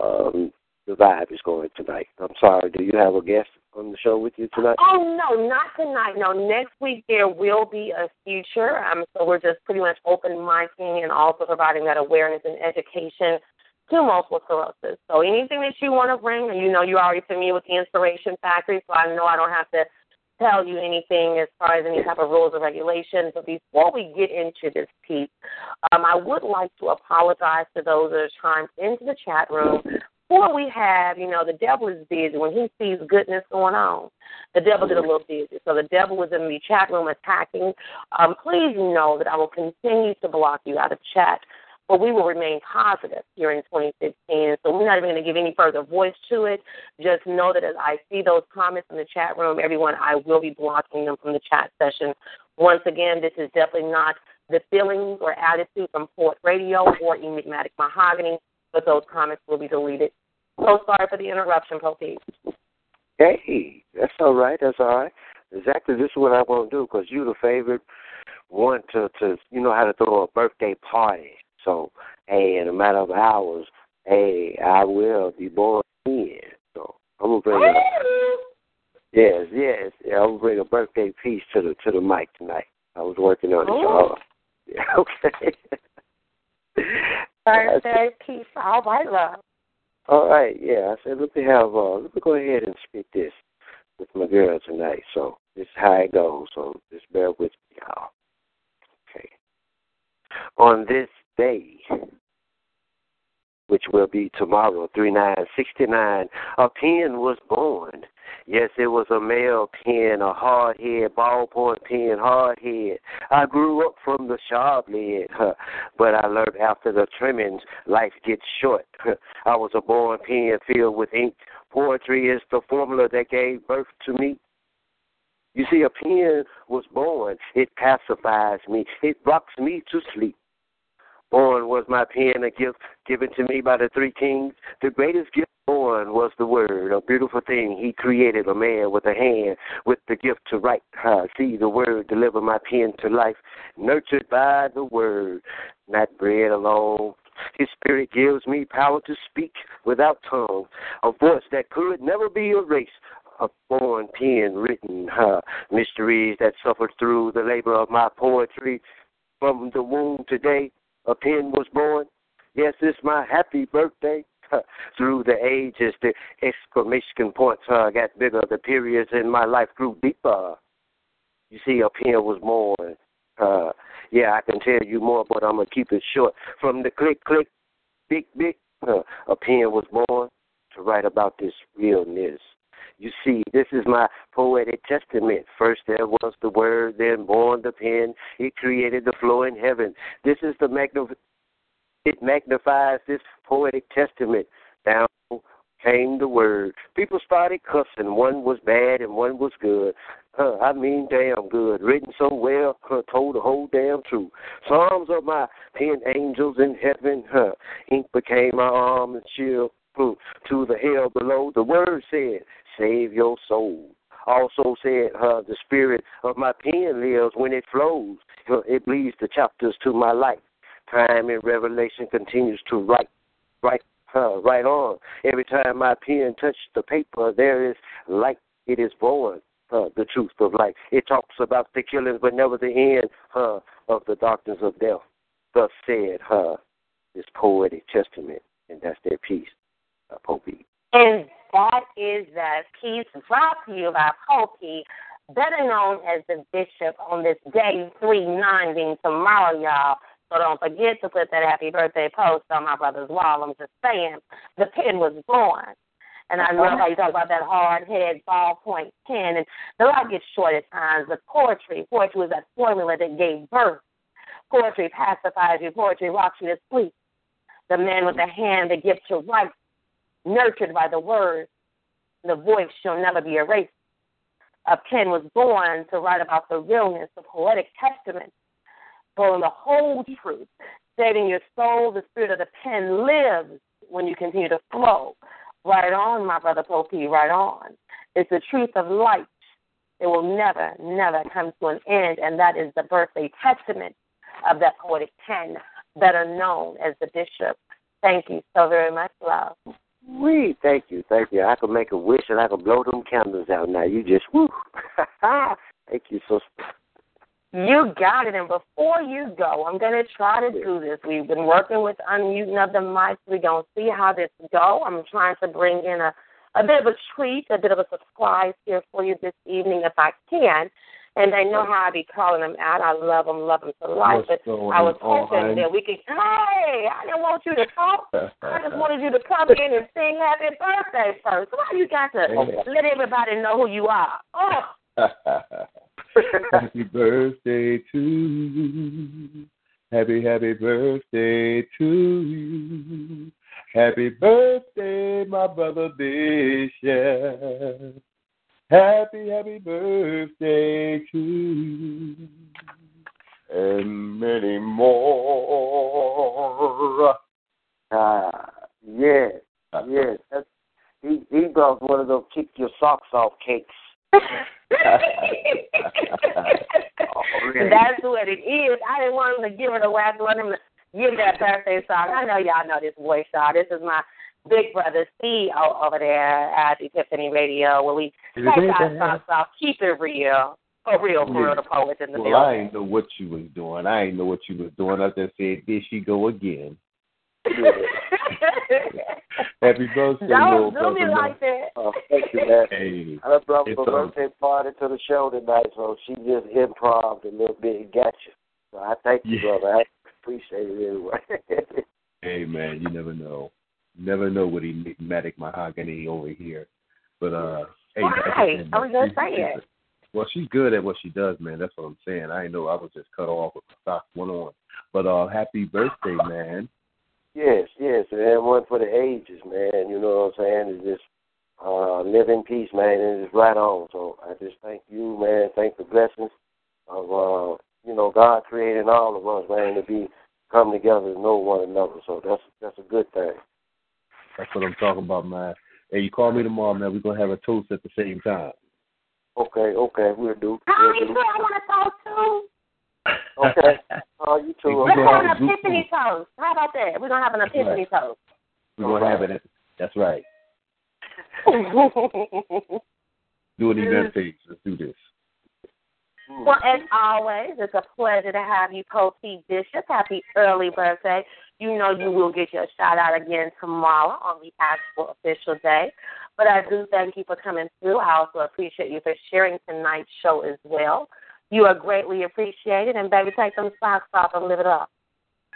um, the vibe is going tonight? I'm sorry. Do you have a guest on the show with you tonight?
Oh no, not tonight. No, next week there will be a future. Um, so we're just pretty much open micing and also providing that awareness and education to multiple sclerosis. So anything that you want to bring, you know you're already familiar with the Inspiration Factory, so I know I don't have to tell you anything as far as any type of rules or regulations. But before we get into this piece, um, I would like to apologize to those that are trying into the chat room. Before we have, you know, the devil is busy when he sees goodness going on. The devil get a little busy. So the devil was in the chat room attacking. Um, please know that I will continue to block you out of chat but we will remain positive here in 2015. So we're not even going to give any further voice to it. Just know that as I see those comments in the chat room, everyone, I will be blocking them from the chat session. Once again, this is definitely not the feelings or attitude from Poet Radio or Enigmatic Mahogany, but those comments will be deleted. So sorry for the interruption, Pope.
Hey, that's all right. That's all right. Exactly. This is what I want to do because you're the favorite one to to you know how to throw a birthday party. So hey, in a matter of hours, hey, I will be born again. So I'm gonna bring a <laughs> yes, yes, yeah, I'm gonna bring a birthday piece to the to the mic tonight. I was working on it. So, <laughs> yeah, okay. <laughs>
Birthday piece, all right, love.
All right, yeah. I said let me have uh let me go ahead and speak this with my girl tonight. So this is how it goes. So just bear with me, y'all. Okay. On this day, which will be tomorrow, 3969, a pen was born. Yes, it was a male pen, a hard head, ballpoint pen, hard head. I grew up from the sharp huh, but I learned after the trimmings, life gets short. I was a born pen filled with ink. Poetry is the formula that gave birth to me. You see, a pen was born. It pacifies me. It rocks me to sleep. Born was my pen, a gift given to me by the three kings. The greatest gift born was the word, a beautiful thing. He created a man with a hand, with the gift to write. Uh, see the word deliver my pen to life, nurtured by the word, not bread alone. His spirit gives me power to speak without tongue, a voice that could never be erased, a born pen written, uh, mysteries that suffered through the labor of my poetry. From the womb today, a pen was born. Yes, it's my happy birthday. <laughs> Through the ages, the exclamation points uh, got bigger. The periods in my life grew deeper. You see, a pen was born. Uh, yeah, I can tell you more, but I'm gonna keep it short. From the click, click, big, big, uh, a pen was born to write about this realness. You see, this is my poetic testament. First there was the word, then born the pen. It created the flow in heaven. This is the magnif- it magnifies this poetic testament. Now came the word. People started cussing. One was bad and one was good. Huh, I mean, damn good. Written so well, huh, told the whole damn truth. Psalms of my pen angels in heaven. Huh, ink became my arm and shield. To the hell below, the word said, save your soul. Also said, uh, the spirit of my pen lives when it flows. It bleeds the chapters to my life. Time in Revelation continues to write, write, uh, write on. Every time my pen touches the paper, there is light. It is born. Uh, the truth of life. It talks about the killings, but never the end uh, of the darkness of death. Thus said uh, this poetic testament, and that's their piece, uh, Popey.
And that is the piece brought to you by Popey, better known as the Bishop on this day, 3 9 being tomorrow, y'all. So don't forget to put that happy birthday post on my brother's wall. I'm just saying, the pen was born. And I love how you talk about that hard head ballpoint pen. And the life gets short at times, but poetry, poetry was that formula that gave birth. Poetry pacifies you, poetry rocks you to sleep. The man with the hand, that gives you write, nurtured by the word, the voice shall never be erased. A pen was born to write about the realness, the poetic testament, for the whole truth, saving your soul. The spirit of the pen lives when you continue to flow. Right on, my brother Pope, right on. It's the truth of light. It will never, never come to an end, and that is the birthday testament of that poetic pen, better known as the bishop. Thank you so very much, love.
We thank you, thank you. I could make a wish and I could blow them candles out now. You just whoo. <laughs> thank you so.
You got it. And before you go, I'm going to try to do this. We've been working with unmuting of the mics. We're going to see how this go. I'm trying to bring in a, a bit of a treat, a bit of a surprise here for you this evening if I can. And they know how I be calling them out. I love them, love them to life. But I was hoping that we could. Hey, I didn't want you to talk. I just wanted you to come <laughs> in and sing happy birthday first. Why you got to let everybody know who you are? Oh. <laughs>
Happy birthday to you. Happy, happy birthday to you. Happy birthday, my brother Bishop. Happy, happy birthday to you. And many more.
Ah, yes, yes. That's, he he does one of those kick your socks off cakes. <laughs>
That's what it is. I didn't want him to give it away. I didn't want him to give that birthday song. I know y'all know this voice, y'all. This is my big brother CEO over there at Epiphany Radio, where we take our socks off, keep it real. For real, for real, the poets in the
well, I
building.
ain't know what you was doing. I ain't know what you was doing. I just said, there she go again. <laughs> Happy birthday, little
Don't do me
brother.
like that.
Oh, thank you, man.
Hey,
I brought
it's
my
um,
birthday party to the show tonight, so she just improv a little bit and got you. So I thank you,
Yeah.
brother. I appreciate it anyway. <laughs>
hey man, you never know. You never know what enigmatic mahogany over here. But uh hey, like I
Right. I was gonna say it.
Well, she's good at what she does, man. That's what I'm saying. I know I was just cut off with my socks one on. But uh happy birthday, man.
yes, yes, and one for the ages, man. You know what I'm saying? It's just uh, live in peace, man, and it's right on. So I just thank you, man. Thank the blessings of uh, you know God creating all of us, man, to be come together to know one another. So that's that's a good thing.
That's what I'm talking about, man. Hey, you call me tomorrow, man. We're gonna have a toast at the same time.
Okay, okay, we'll do.
How
We'll
you
do.
I want to talk to?
Okay. <laughs> Oh, you too.
We're
Let's
gonna
have
have
an
a group
epiphany toast. How about that? We're gonna have an
That's
epiphany toast.
We're gonna have it. At, that's right. <laughs> Do an event page. Let's do this.
well, as always, it's a pleasure to have you, Coach P. Bishop. Happy early birthday. You know you will get your shout out again tomorrow on the actual official day. But I do thank you for coming through. I also appreciate you for sharing tonight's show as well. You are greatly appreciated. And, baby, take them socks off and live it up.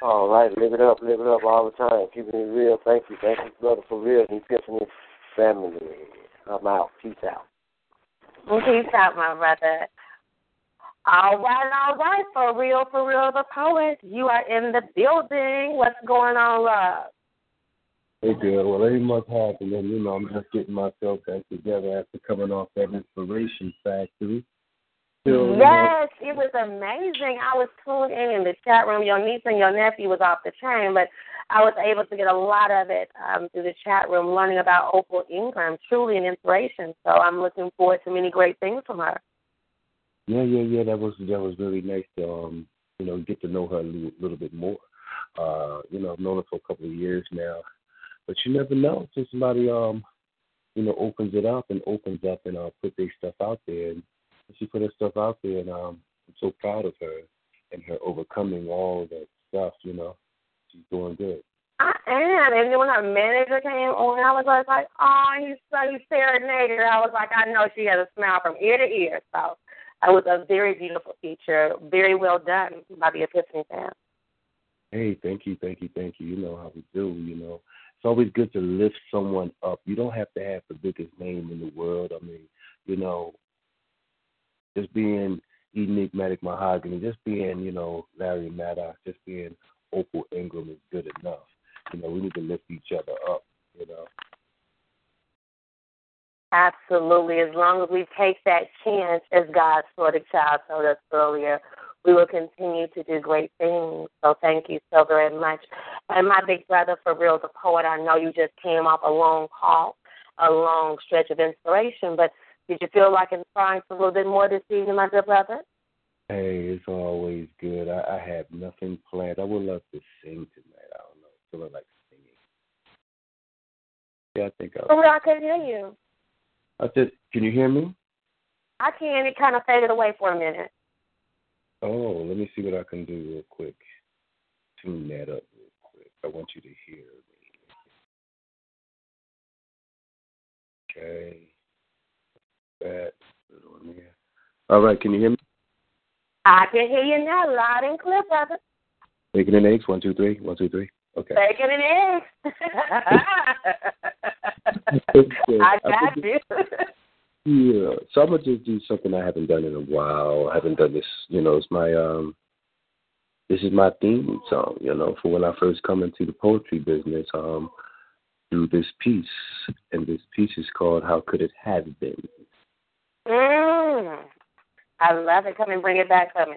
All right, live it up, live it up all the time. Keeping it real. Thank you, thank you, brother, for real. The Epiphany family. I'm out. Peace out.
Peace out, my brother. All right, all right. For real, for real, the poet. You are in the building. What's going on, love?
Hey, girl. Well, ain't much happening. You know, I'm just getting myself back together after coming off that inspiration factory. You know,
Yes, it was amazing. I was tuned in in the chat room. Your niece and your nephew was off the chain, but I was able to get a lot of it um, through the chat room, learning about Opal Ingram. Truly an inspiration. So I'm looking forward to many great things from her.
Yeah, yeah, yeah. That was that was really nice to um, you know, get to know her a little, little bit more. Uh, you know, I've known her for a couple of years now, but you never know till somebody um, you know, opens it up and opens up and uh, put their stuff out there. And she put her stuff out there, and um, I'm so proud of her and her overcoming all that stuff. You know, she's doing good.
I am. And then when her manager came on, I was like, like oh, he's so serenaded. I was like, I know she has a smile from ear to ear. So it was a very beautiful feature, very well done by the Epiphany fam.
Hey, thank you, thank you, thank you. You know how we do, you know. It's always good to lift someone up. You don't have to have the biggest name in the world. I mean, you know, just being enigmatic mahogany, just being, you know, Larry Maddox, just being Opal Ingram is good enough. You know, we need to lift each other up, you know.
Absolutely. As long as we take that chance, as God's poetic child told us earlier, we will continue to do great things. So thank you so very much. And my big brother, for real, the poet, I know you just came off a long call, a long stretch of inspiration, but did you feel like inspiring for a little bit more this evening, my good brother?
Hey, it's always good. I, I have nothing planned. I would love to sing tonight. I don't know. Feeling like singing. Yeah, I think I'll.
Oh, I couldn't hear you.
I just, can you hear me?
I can. It kind of faded away for a minute.
Oh, let me see what I can do real quick. Tune that up real quick. I want you to hear me. Okay. That. put it on. All right, can you hear me?
I can hear you now, loud and clear, brother.
Bacon and eggs. One, two, three. One, two, three. Okay.
Bacon and eggs. <laughs> I got you.
Yeah. So I'm gonna just do something I haven't done in a while. I haven't done this. You know, it's my um, this is my theme song, you know, for when I first come into the poetry business, um, through this piece. And this piece is called How Could It Have Been?
Mm, I love it. Come and bring it back me.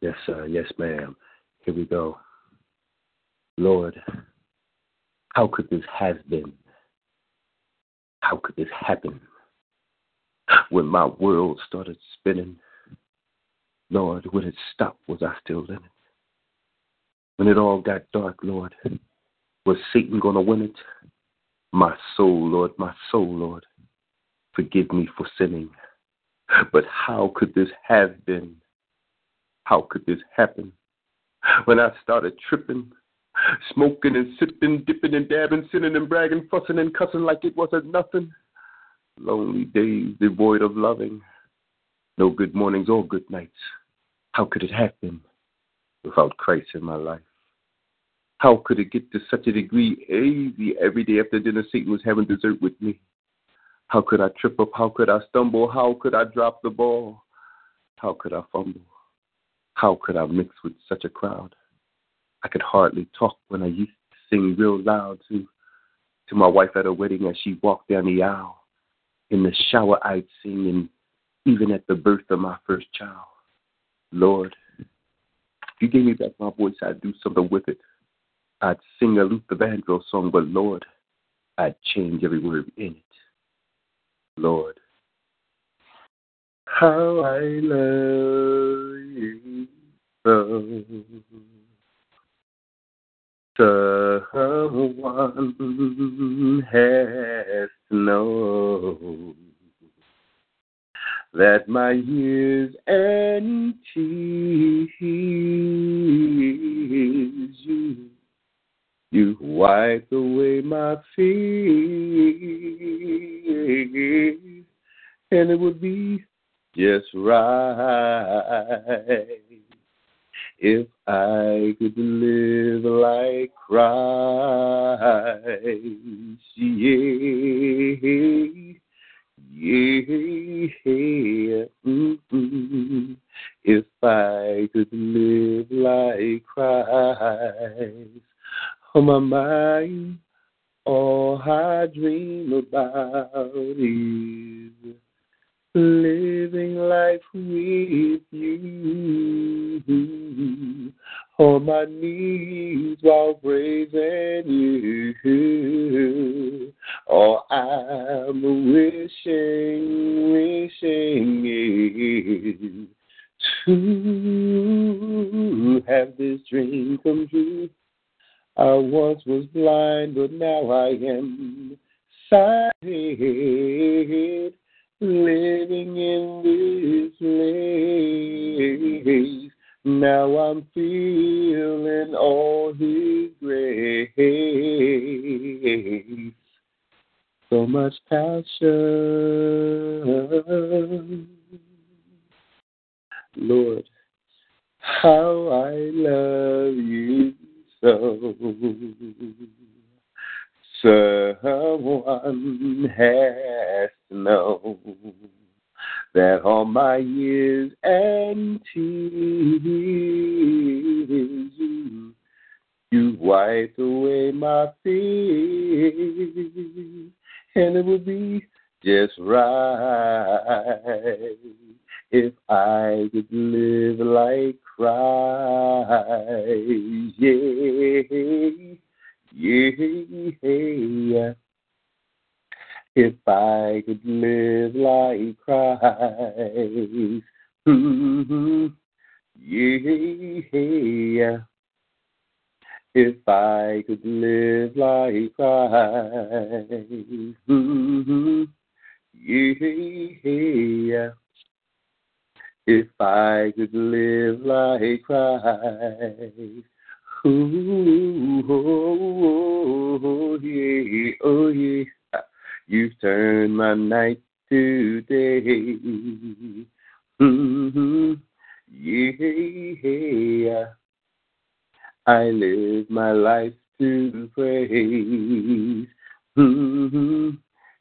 Yes, sir. Yes, ma'am. Here we go. Lord, how could this have been? How could this happen? When my world started spinning, Lord, when it stopped, was I still in it? When it all got dark, Lord, was Satan going to win it? My soul, Lord, my soul, Lord, forgive me for sinning. But how could this have been? How could this happen? When I started tripping, smoking and sipping, dipping and dabbing, sinning and bragging, fussing and cussing like it wasn't nothing. Lonely days devoid of loving, no good mornings or good nights. How could it happen without Christ in my life? How could it get to such a degree easy every day after dinner Satan was having dessert with me? How could I trip up? How could I stumble? How could I drop the ball? How could I fumble? How could I mix with such a crowd? I could hardly talk when I used to sing real loud to to my wife at a wedding as she walked down the aisle. In the shower I'd sing and even at the birth of my first child. Lord, if you gave me back my voice, I'd do something with it. I'd sing a Luther Vandross song, but Lord, I'd change every word in it. Lord, how I love you so. Someone has to know that my years and tears you you wipe away my fears, and it would be just right if I could live like Christ. Yeah, yeah. Mm-hmm. If I could live like Christ oh my mind, all I dream about is living life with you on my knees while praising you. Oh, I'm wishing, wishing to have this dream come true. I once was blind, but now I am sighted, living in this place. Now I'm feeling all His grace. So much passion. Lord, how I love you so. Someone has to know that all my years and tears you, you wiped away my fears, and it would be just right if I could live like Christ. Yeah, yeah. If I could live like Christ. Mm-hmm. Yeah. If I could live like Christ. Mm-hmm. Yeah. If I could live like Christ. Ooh, oh, oh, yeah, oh yeah. You've turned my night to day. Mm-hmm. Yeah. I live my life to praise. Mm-hmm.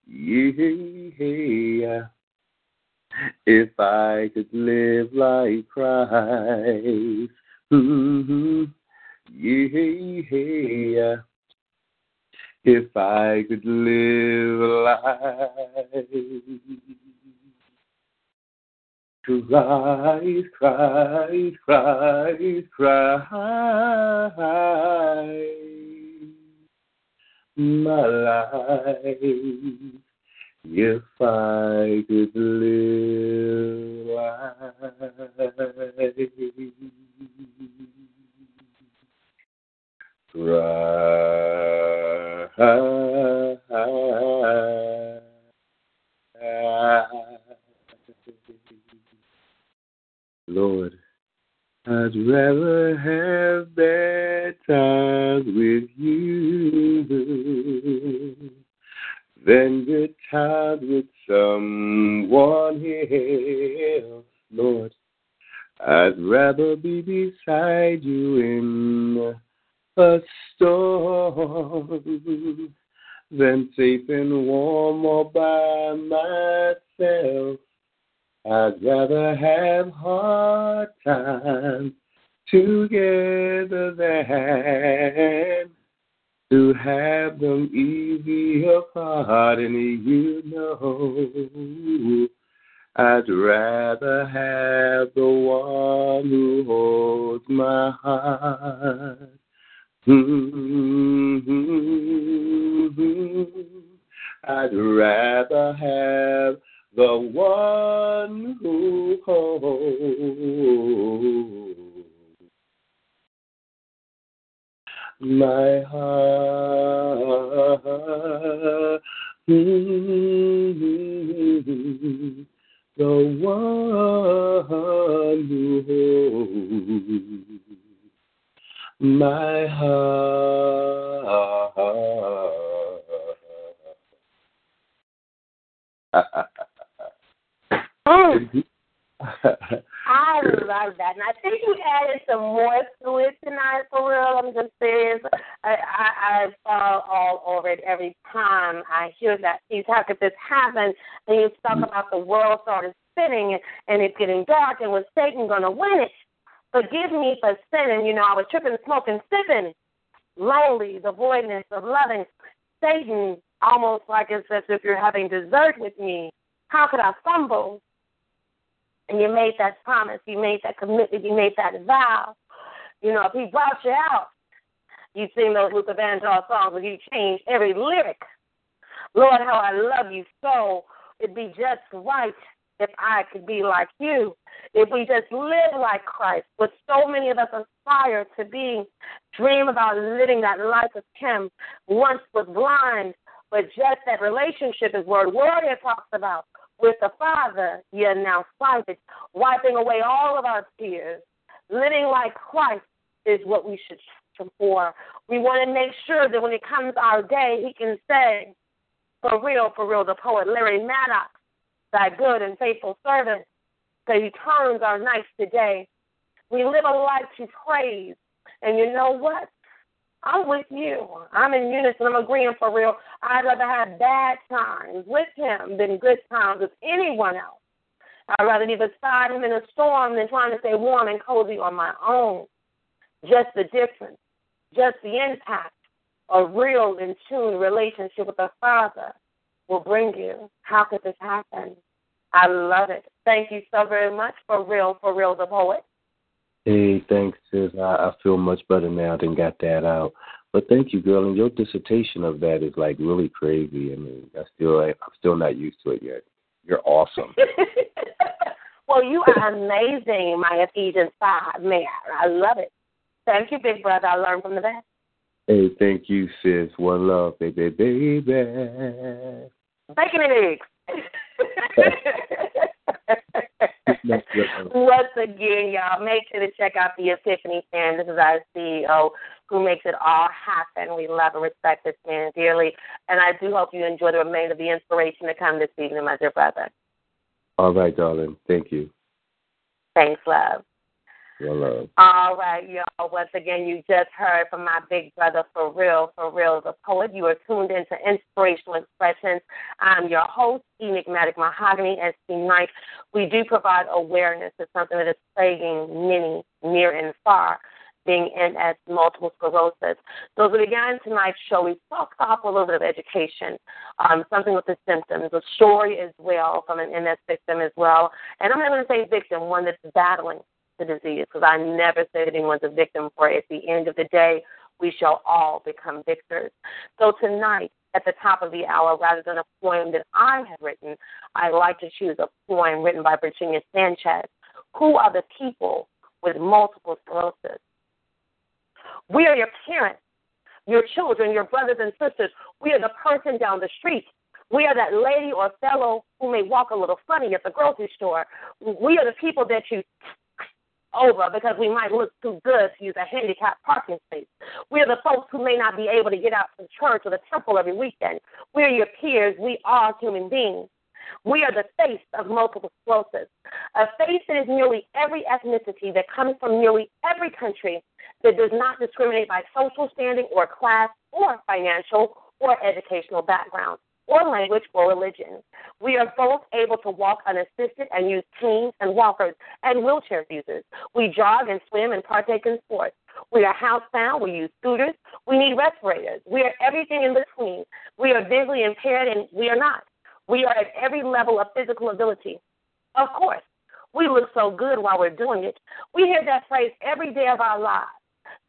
Yeah. If I could live like Christ. Mm-hmm. Yeah. If I could live life cry, cry, cry, cry, my life. If I could live life, Lord, I'd rather have bad times with you than good times with someone else, Lord. I'd rather be beside you in a storm than safe and warm all by myself. I'd rather have hard times together than to have them easy apart. And you know, I'd rather have the one who holds my heart. Mm-hmm. I'd rather have the one who holds my heart. Mm-hmm. The one who holds my heart.
Mm. I love that, and I think you added some more to it tonight. For real, I'm just serious. I I, I fall all over it every time I hear that piece. How could this happen? And you talk about the world started spinning, and, and it's getting dark, and was Satan going to win it? Forgive me for sinning. You know, I was tripping, smoking, sipping, lonely, the voidness of loving. Satan, almost like it's as if you're having dessert with me. How could I fumble? and you made that promise, you made that commitment, you made that vow. You know, if he brought you out, you sing those Luther Vandross songs and you change every lyric. Lord, how I love you so. It'd be just right if I could be like you. If we just live like Christ, what so many of us aspire to be, dream about living that life of Him, once was blind, but just that relationship is word warrior talks about with the Father, you're now sighted, wiping away all of our tears. Living like Christ is what we should strive for. We want to make sure that when it comes our day, he can say, for real, for real, the poet Larry Maddox, thy good and faithful servant, because he turns our nights to. We live a life to praise. And you know what? I'm with you. I'm in unison. I'm agreeing for real. I'd rather have bad times with him than good times with anyone else. I'd rather be beside him in a storm than trying to stay warm and cozy on my own. Just the difference, just the impact a real in tune relationship with the Father will bring you. How could this happen? I love it. Thank you so very much for real, for real, the poet.
Hey, thanks, sis. I, I feel much better now than got that out. But thank you, girl. And your dissertation of that is like really crazy. I mean, I still I'm still not used to it yet. You're awesome. <laughs>
well, you are amazing, my Ephesians five man. I love it. Thank you, big brother. I learned from the best.
Hey, thank you, sis. One love, baby, baby.
Bacon and eggs. Once again, y'all, make sure to check out the Epiphany Stand. This is our CEO who makes it all happen. We love and respect this man dearly. And I do hope you enjoy the remainder of the inspiration to come this evening, my dear brother.
All right, darling. Thank you.
Thanks, love. All right, y'all. Once again, you just heard from my big brother, for real, for real, the poet. You are tuned into Inspirational XpressionZ. I'm your host, Enigmatic Mahogany, as tonight we do provide awareness to something that is plaguing many near and far, being MS, multiple sclerosis. So as we began tonight's show, we talked off a little bit of education, um, something with the symptoms, a story as well from an MS victim as well. And I'm not going to say victim, one that's battling the disease, because I never say that anyone's a victim, for at the end of the day, we shall all become victors. So tonight, at the top of the hour, rather than a poem that I have written, I like to choose a poem written by Virginia Sanchez. Who are the people with multiple sclerosis? We are your parents, your children, your brothers and sisters. We are the person down the street. We are that lady or fellow who may walk a little funny at the grocery store. We are the people that you over because we might look too good to use a handicapped parking space. We are the folks who may not be able to get out to church or the temple every weekend. We are your peers. We are human beings. We are the face of multiple sclerosis, a face that is nearly every ethnicity that comes from nearly every country that does not discriminate by social standing or class or financial or educational background or language or religion. We are both able to walk unassisted and use canes and walkers and wheelchair users. We jog and swim and partake in sports. We are housebound. We use scooters. We need respirators. We are everything in between. We are visually impaired and we are not. We are at every level of physical ability. Of course, we look so good while we're doing it. We hear that phrase every day of our lives.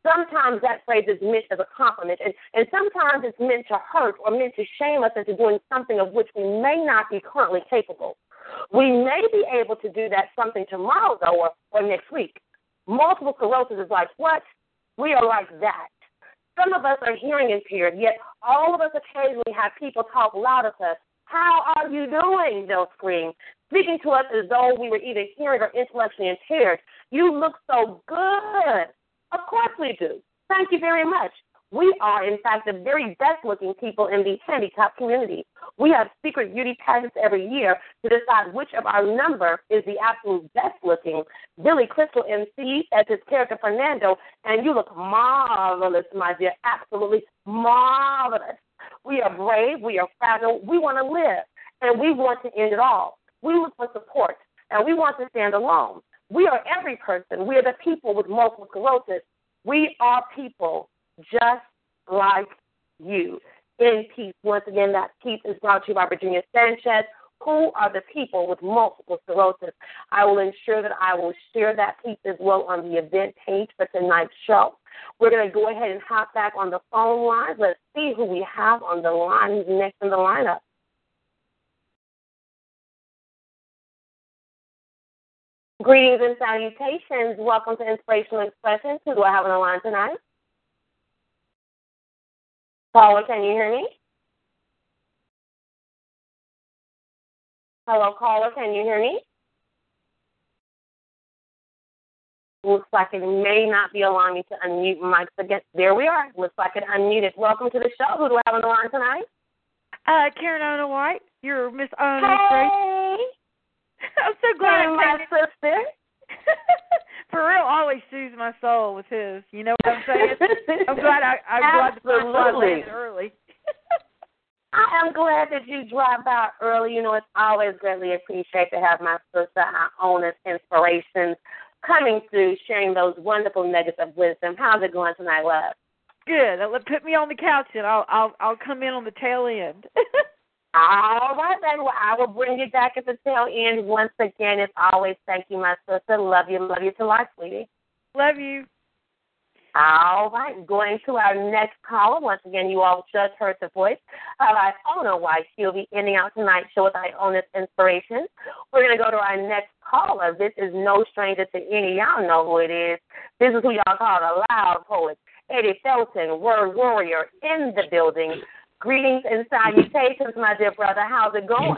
Sometimes that phrase is meant as a compliment, and, and sometimes it's meant to hurt or meant to shame us into doing something of which we may not be currently capable. We may be able to do that something tomorrow, though, or, or next week. Multiple sclerosis is like, what? We are like that. Some of us are hearing impaired, yet all of us occasionally have people talk loud at us. How are you doing? They'll scream, speaking to us as though we were either hearing or intellectually impaired. You look so good. Of course we do. Thank you very much. We are, in fact, the very best looking people in the handicapped community. We have secret beauty pageants every year to decide which of our number is the absolute best looking. Billy Crystal MC as his character Fernando, and you look marvelous, my dear. Absolutely marvelous. We are brave, we are fragile, we want to live, and we want to end it all. We look for support, and we want to stand alone. We are every person. We are the people with multiple sclerosis. We are people just like you. In peace. Once again, that peace is brought to you by Virginia Sanchez. Who are the people with multiple sclerosis? I will ensure that I will share that piece as well on the event page for tonight's show. We're going to go ahead and hop back on the phone lines. Let's see who we have on the line. Who's next in the lineup? Greetings and salutations. Welcome to Inspirational XpressionZ. Who do I have on the line tonight? Caller, can you hear me? Hello, caller, can you hear me? Looks like it may not be allowing me to unmute mics again. There we are. Looks like it unmuted. Welcome to the show. Who do I have on the line tonight?
Uh, Karen Iona White. You're Miss Ona
Hey. <laughs>
I'm so glad I
my sister. <laughs>
For real, always soothes my soul with his. You know what I'm saying? I'm <laughs> glad I I'm glad the first one landed early.
I am glad that you dropped out early. You know, it's always greatly appreciated to have my sister, our owner's inspirations, coming through, sharing those wonderful nuggets of wisdom. How's it going tonight, love?
Good. Put me on the couch and I'll I'll I'll come in on the tail end.
All right, then. Well, I will bring you back at the tail end. Once again, as always, thank you, my sister. Love you. Love you to life, sweetie.
Love you.
All right, going to our next caller. Once again, you all just heard the voice of Iona White. She'll be ending out tonight's show with Iona's inspiration. We're going to go to our next caller. This is no stranger to any. Y'all know who it is. This is who y'all call a loud poet. Eddie Felton, word warrior, in the building. Greetings and salutations, my dear brother. How's it going?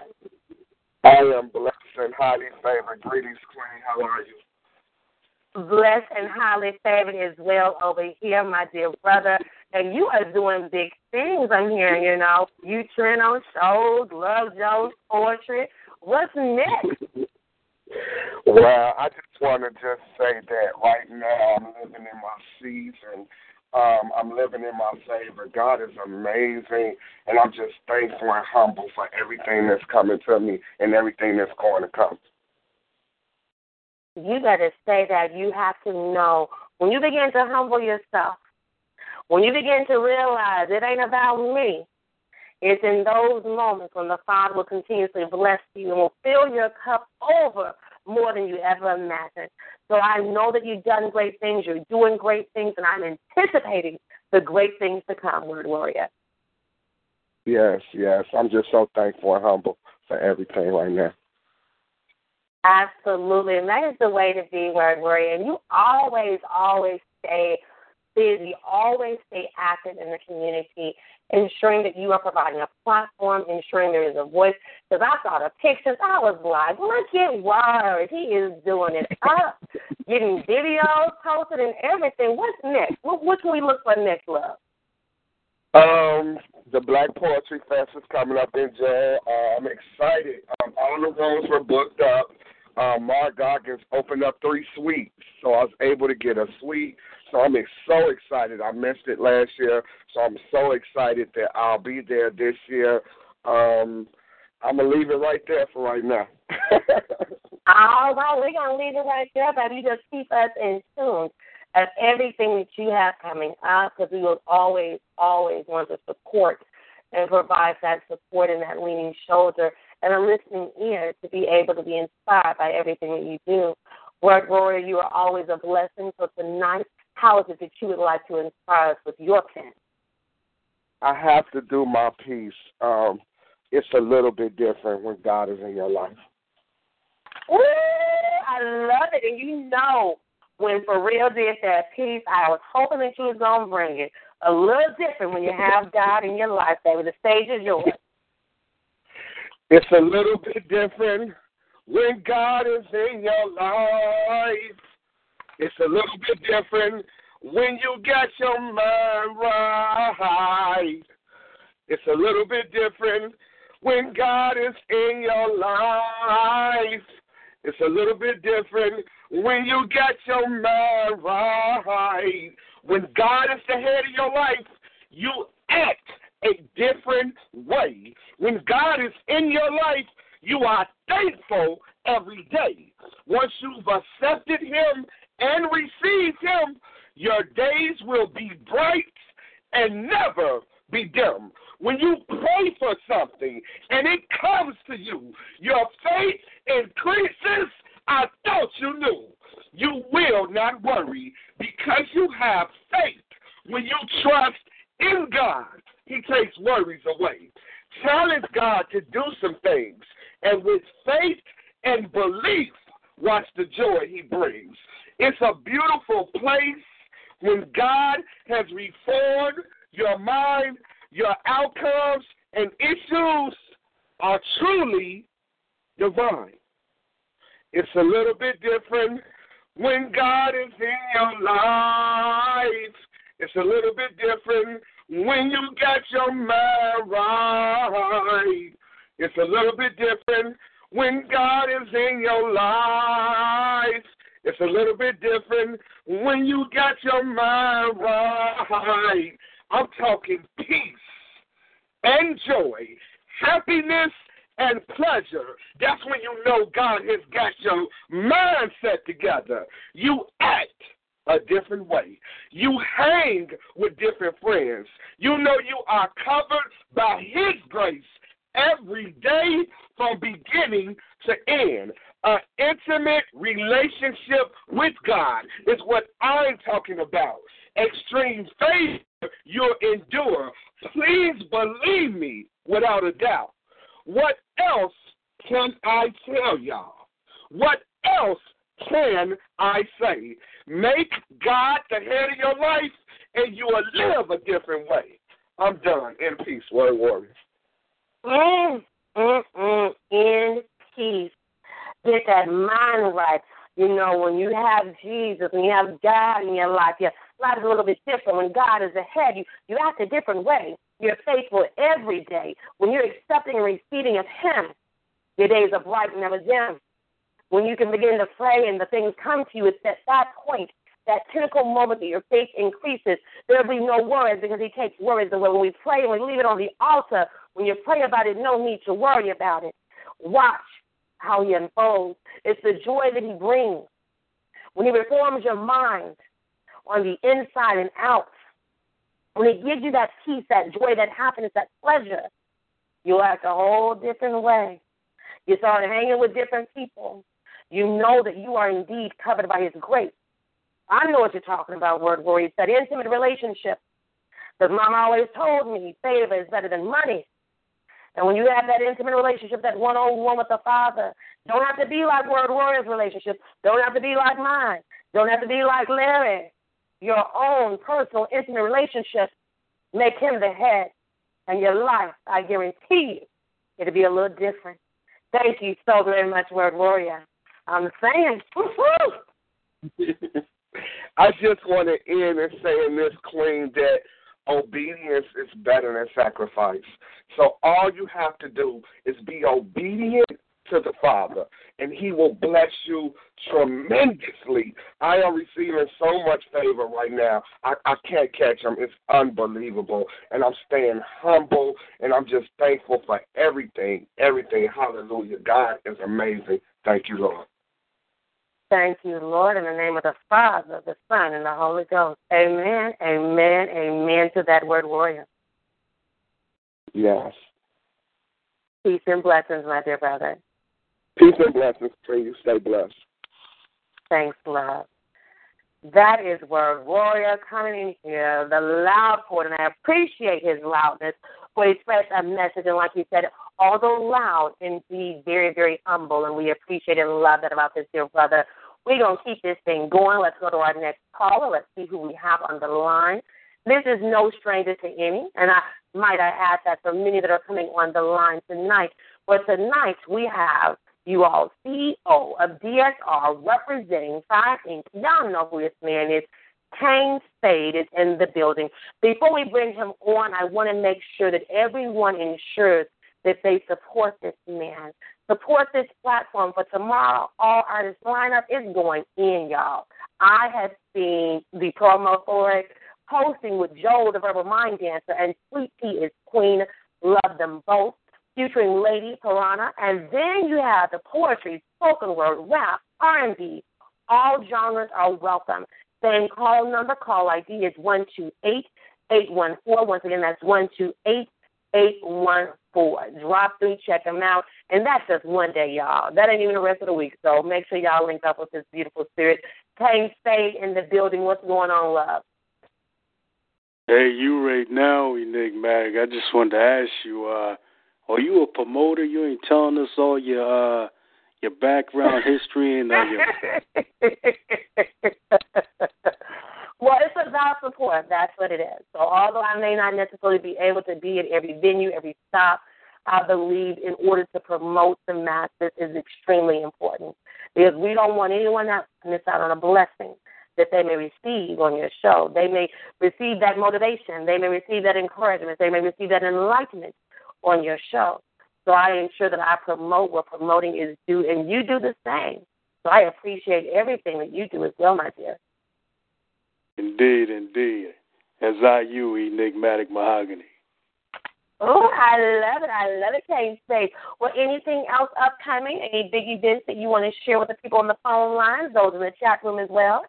I am blessed and highly favored. Greetings, Queen. How are you?
blessed and highly favored as well over here, my dear brother. And you are doing big things, I'm hearing, you know, featuring on shows, love Joe's poetry. What's next? <laughs>
Well, I just want to just say that right now I'm living in my season. Um, I'm living in my favor. God is amazing, and I'm just thankful and humble for everything that's coming to me and everything that's going to come.
You got to say that. You have to know when you begin to humble yourself, when you begin to realize it ain't about me, it's in those moments when the Father will continuously bless you and will fill your cup over more than you ever imagined. So I know that you've done great things, you're doing great things, and I'm anticipating the great things to come, Word Warrior.
Yes, yes. I'm just so thankful and humble for everything right now.
Absolutely. And that is the way to be, Word Warrior. And you always, always stay busy, always stay active in the community, ensuring that you are providing a platform, ensuring there is a voice. Because I saw the pictures, I was like, look at Word. He is doing it up, <laughs> getting videos posted and everything. What's next? What, what can we look for next, love?
Um, the Black Poetry Fest is coming up in June. Uh, I'm excited. Um, all the rooms were booked up. Um, Mark Goggins opened up three suites, so I was able to get a suite. So I'm so excited. I missed it last year, so I'm so excited that I'll be there this year. Um, I'm gonna leave it right there for right now. <laughs>
All right, we're gonna leave it right there, but You just keep us in tune of everything that you have coming up, because we will always, always want to support and provide that support and that leaning shoulder and a listening ear to be able to be inspired by everything that you do. Word Warrior, you are always a blessing. So tonight, how is it that you would like to inspire us with your pen?
I have to do my piece. Um, it's a little bit different when God is in your life.
Ooh, I love it. And you know, when For Real did that piece, I was hoping that you was going to bring it. A little different when you have God in your life, baby. The stage is yours. <laughs>
It's a little bit different when God is in your life. It's a little bit different when you get your mind right. It's a little bit different when God is in your life. It's a little bit different when you get your mind right. When God is the head of your life, you act a different way. When God is in your life, you are thankful every day. Once you've accepted Him and receive Him, your days will be bright and never be dim. When you pray for something and it comes to you, your faith increases. I thought you knew. You will not worry because you have faith. When you trust in God, He takes worries away. Challenge God to do some things, and with faith and belief, watch the joy He brings. It's a beautiful place when God has reformed your mind, your outcomes, and issues are truly divine. It's a little bit different when God is in your life. It's a little bit different when you get your mind right. It's a little bit different when God is in your life. It's a little bit different when you got your mind right. I'm talking peace and joy, happiness and pleasure. That's when you know God has got your mindset together. You act a different way. You hang with different friends. You know you are covered by His grace every day from beginning to end. An intimate relationship with God is what I'm talking about. Extreme faith you'll endure. Please believe me without a doubt. What else can I tell y'all? What else can I say? Make God the head of your life, and you will live a different way. I'm done. In peace, word warriors.
Mm, mm, mm, in peace. Get that mind right. You know, when you have Jesus and you have God in your life, your life is a little bit different. When God is ahead, you, you act a different way. You're faithful every day. When you're accepting and receiving of Him, your days are bright and never dim. when you can begin to pray and the things come to you, it's at that point, that critical moment that your faith increases. There'll be no worries because He takes worries away. When we pray and we leave it on the altar, when you pray about it, no need to worry about it. Watch how He unfolds. It's the joy that He brings. When He reforms your mind on the inside and out, when He gives you that peace, that joy, that happiness, that pleasure, you'll act a whole different way. You start hanging with different people. You know that you are indeed covered by His grace. I know what you're talking about, word warrior. It's that intimate relationship. Because mom always told me favor is better than money. And when you have that intimate relationship, that one on one with the Father, don't have to be like Word Warrior's relationship. Don't have to be like mine. Don't have to be like Larry. Your own personal intimate relationship make him the head. And your life, I guarantee you, it'll be a little different. Thank you so very much, Word Warrior. I'm saying, <laughs>
I just want to end in saying this, Queen, that obedience is better than sacrifice. So all you have to do is be obedient to the Father, and He will bless you tremendously. I am receiving so much favor right now. I, I can't catch them. It's unbelievable. And I'm staying humble, and I'm just thankful for everything. Everything. Hallelujah. God is amazing. Thank you, Lord.
Thank you, Lord, in the name of the Father, the Son, and the Holy Ghost. Amen, amen, amen to that word warrior.
Yes.
Peace and blessings, my dear brother.
Peace and blessings to you. Stay blessed.
Thanks, love. That is Word Warrior coming in here, the loud port, and I appreciate his loudness for express a message. And like he said, although loud, indeed very, very humble, and we appreciate and love that about this dear brother. We're going to keep this thing going. Let's go to our next caller. Let's see who we have on the line. This is no stranger to any, and I might I add that for many that are coming on the line tonight. But tonight we have you all CEO of DSR representing Five Inc. Y'all know who this man is. Kane Spade is in the building. Before we bring him on, I want to make sure that everyone ensures that they support this man. Support this platform for tomorrow. All artist lineup is going in, y'all. I have seen the promo for it hosting with Joel, the verbal mind dancer, and Sweet Tea is Queen. Love them both. Featuring Lady Piranha, and then you have the poetry, spoken word, rap, R&B. All genres are welcome. Same call number, call ID is one two eight eight one four. Once again, that's one two eight eight one Drop through, check them out, and that's just one day, y'all. That ain't even the rest of the week. So make sure y'all link up with this beautiful spirit. Kane Spade in the building. What's going on, love?
Hey, you right now, Enigmatic. I just wanted to ask you, uh, are you a promoter? You ain't telling us all your uh your background history and uh, your <laughs>
Well, it's about support. That's what it is. So, although I may not necessarily be able to be at every venue, every stop, I believe in order to promote the masses is extremely important because we don't want anyone to miss out on a blessing that they may receive on your show. They may receive that motivation. They may receive that encouragement. They may receive that enlightenment on your show. So I ensure that I promote what promoting is due, and you do the same. So I appreciate everything that you do as well, my dear.
Indeed, indeed. As I you, enigmatic mahogany.
Oh, I love it. I love it, Kane Spade. Well, anything else upcoming? Any big events that you want to share with the people on the phone lines, those in the chat room as well?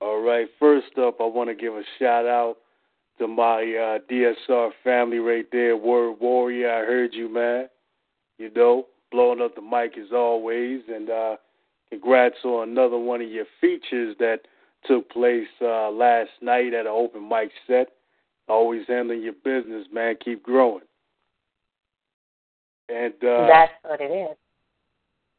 All right. First up, I want to give a shout out to my uh, DSR family right there, Word Warrior. I heard you, man. You know, blowing up the mic as always, and uh, congrats on another one of your features that took place uh, last night at an open mic set. Always handling your business, man. Keep growing. And uh,
that's what it is.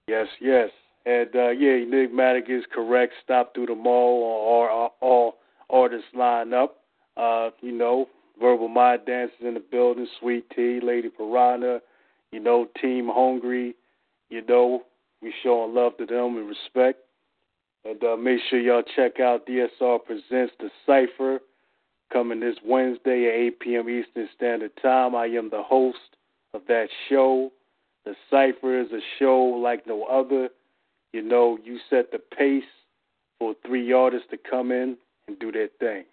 Yes, yes. And uh, yeah, Enigmatic is correct. Stop through the mall or all, all artists line up. Uh, you know, Verbal Mind Dancers in the building, Sweet Tea, Lady Piranha, you know, Team Hungry, you know, we showing love to them and respect. And uh, make sure y'all check out DSR Presents The Cypher coming this Wednesday at 8 p.m. Eastern Standard Time. I am the host of that show. The Cypher is a show like no other. you know, you set the pace for three artists to come in and do their thing.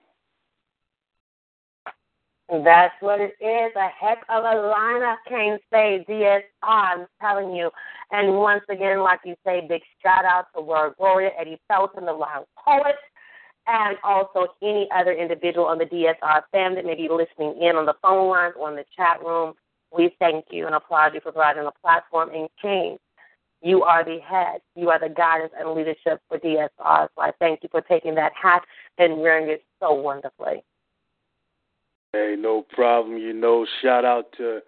That's what it is. A heck of a lineup, Kane Spade, DSR, I'm telling you. And once again, like you say, big shout out to Word Warrior, Eddie Felton, the Wild Poet, and also any other individual on the DSR fam that may be listening in on the phone lines or in the chat room. We thank you and applaud you for providing a platform. And Kane, you are the head. You are the guidance and leadership for DSR. So I thank you for taking that hat and wearing it so wonderfully.
Hey, no problem. You know, shout out to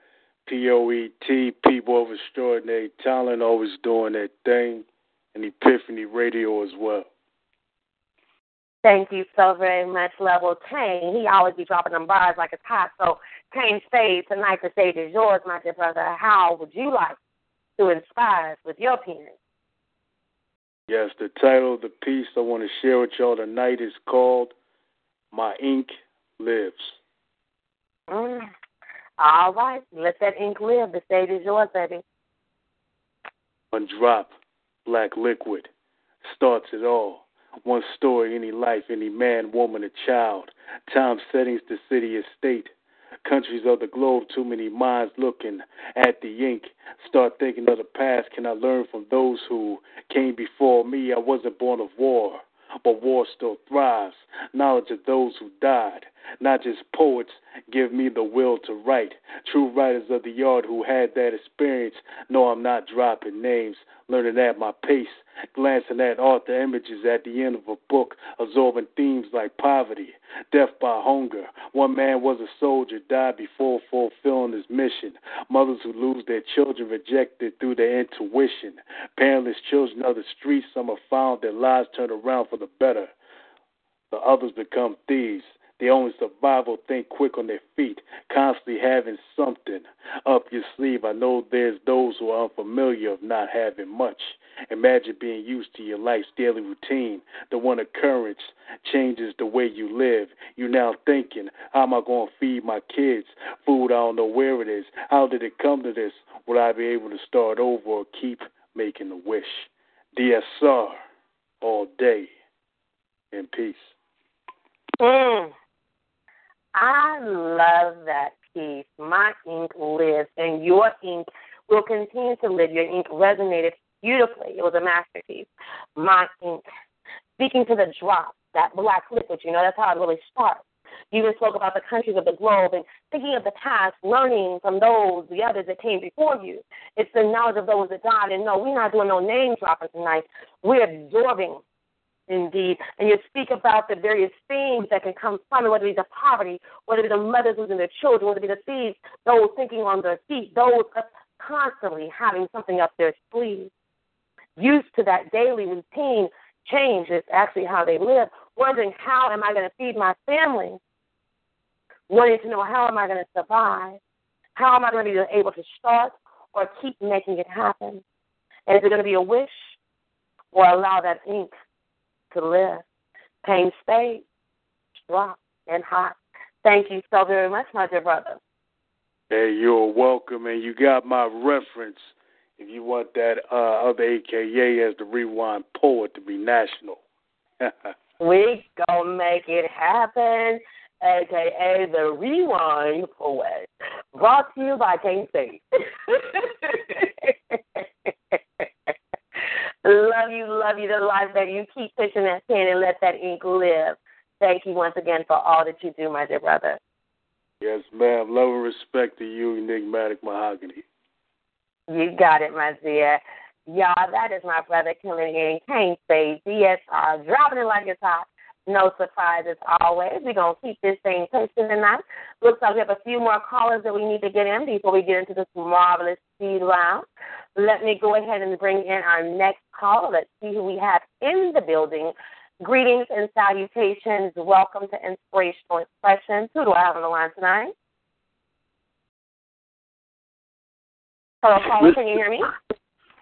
POET, People of Extraordinary Talent, always doing their thing, and Epiphany Radio as well.
Thank you so very much, Level Kane. He always be dropping them bars like it's hot. So, Kane Spade, tonight the stage is yours, my dear brother. How would you like to inspire us with your pen?
Yes, the title of the piece I want to share with y'all tonight is called My Ink Lives.
Mm. All right, let that ink live. The stage is yours, baby.
One drop, black liquid, starts it all. One story, any life, any man, woman, or child. Time, settings, the city, or state. Countries of the globe, too many minds looking at the ink. Start thinking of the past. Can I learn from those who came before me? I wasn't born of war but war still thrives. Knowledge of those who died, not just poets, give me the will to write. True writers of the yard who had that experience know I'm not dropping names, learning at my pace, glancing at author images at the end of a book, absorbing themes like poverty, death by hunger. One man was a soldier, died before fulfilling his mission. Mothers who lose their children rejected through their intuition. Parentless children of the streets, some have found their lives turned around for the better. The others become thieves. The only survival think quick on their feet, constantly having something up your sleeve. I know there's those who are unfamiliar of not having much. Imagine being used to your life's daily routine. The one occurrence changes the way you live. You now thinking, how am I going to feed my kids? Food, I don't know where it is. How did it come to this? Will I be able to start over or keep making a wish? DSR all day in peace.
Mm. I love that piece. My ink lives, and your ink will continue to live. Your ink resonated beautifully. It was a masterpiece. My ink. Speaking to the drop, that black liquid, you know, that's how it really starts. You even spoke about the countries of the globe and thinking of the past, learning from those, the others that came before you. It's the knowledge of those that died. And no, we're not doing no name dropping tonight. We're absorbing indeed. And you speak about the various things that can come from it, whether it be the poverty, whether it be the mothers losing their children, whether it be the thieves, those thinking on their feet, those constantly having something up their sleeve. Used to that daily routine change is actually how they live, wondering how am I going to feed my family, wanting to know how am I going to survive, how am I going to be able to start or keep making it happen. And is it going to be a wish or allow that ink to live. Kane Spade, drop and hot. Thank you so very much, my dear brother.
Hey, you're welcome, and you got my reference. If you want that uh, other AKA as the rewind poet to be national. <laughs>
we gonna make it happen, aka the rewind poet. Brought to you by Kane Spade. <laughs> Love you, love you to life, that You keep pushing that pen and let that ink live. Thank you once again for all that you do, my dear brother.
Yes, ma'am. Love and respect to you, Enigmatic Mahogany.
You got it, my dear. Y'all, that is my brother coming in. Kane Spade, DSR, dropping it like it's hot. No surprises always. We're going to keep this thing pushing tonight. Looks like we have a few more callers that we need to get in before we get into this marvelous speed round. Let me go ahead and bring in our next caller. Let's see who we have in the building. Greetings and salutations. Welcome to Inspirational XpressionZ. Who do I have on the line tonight? Hello, caller. Can you hear me?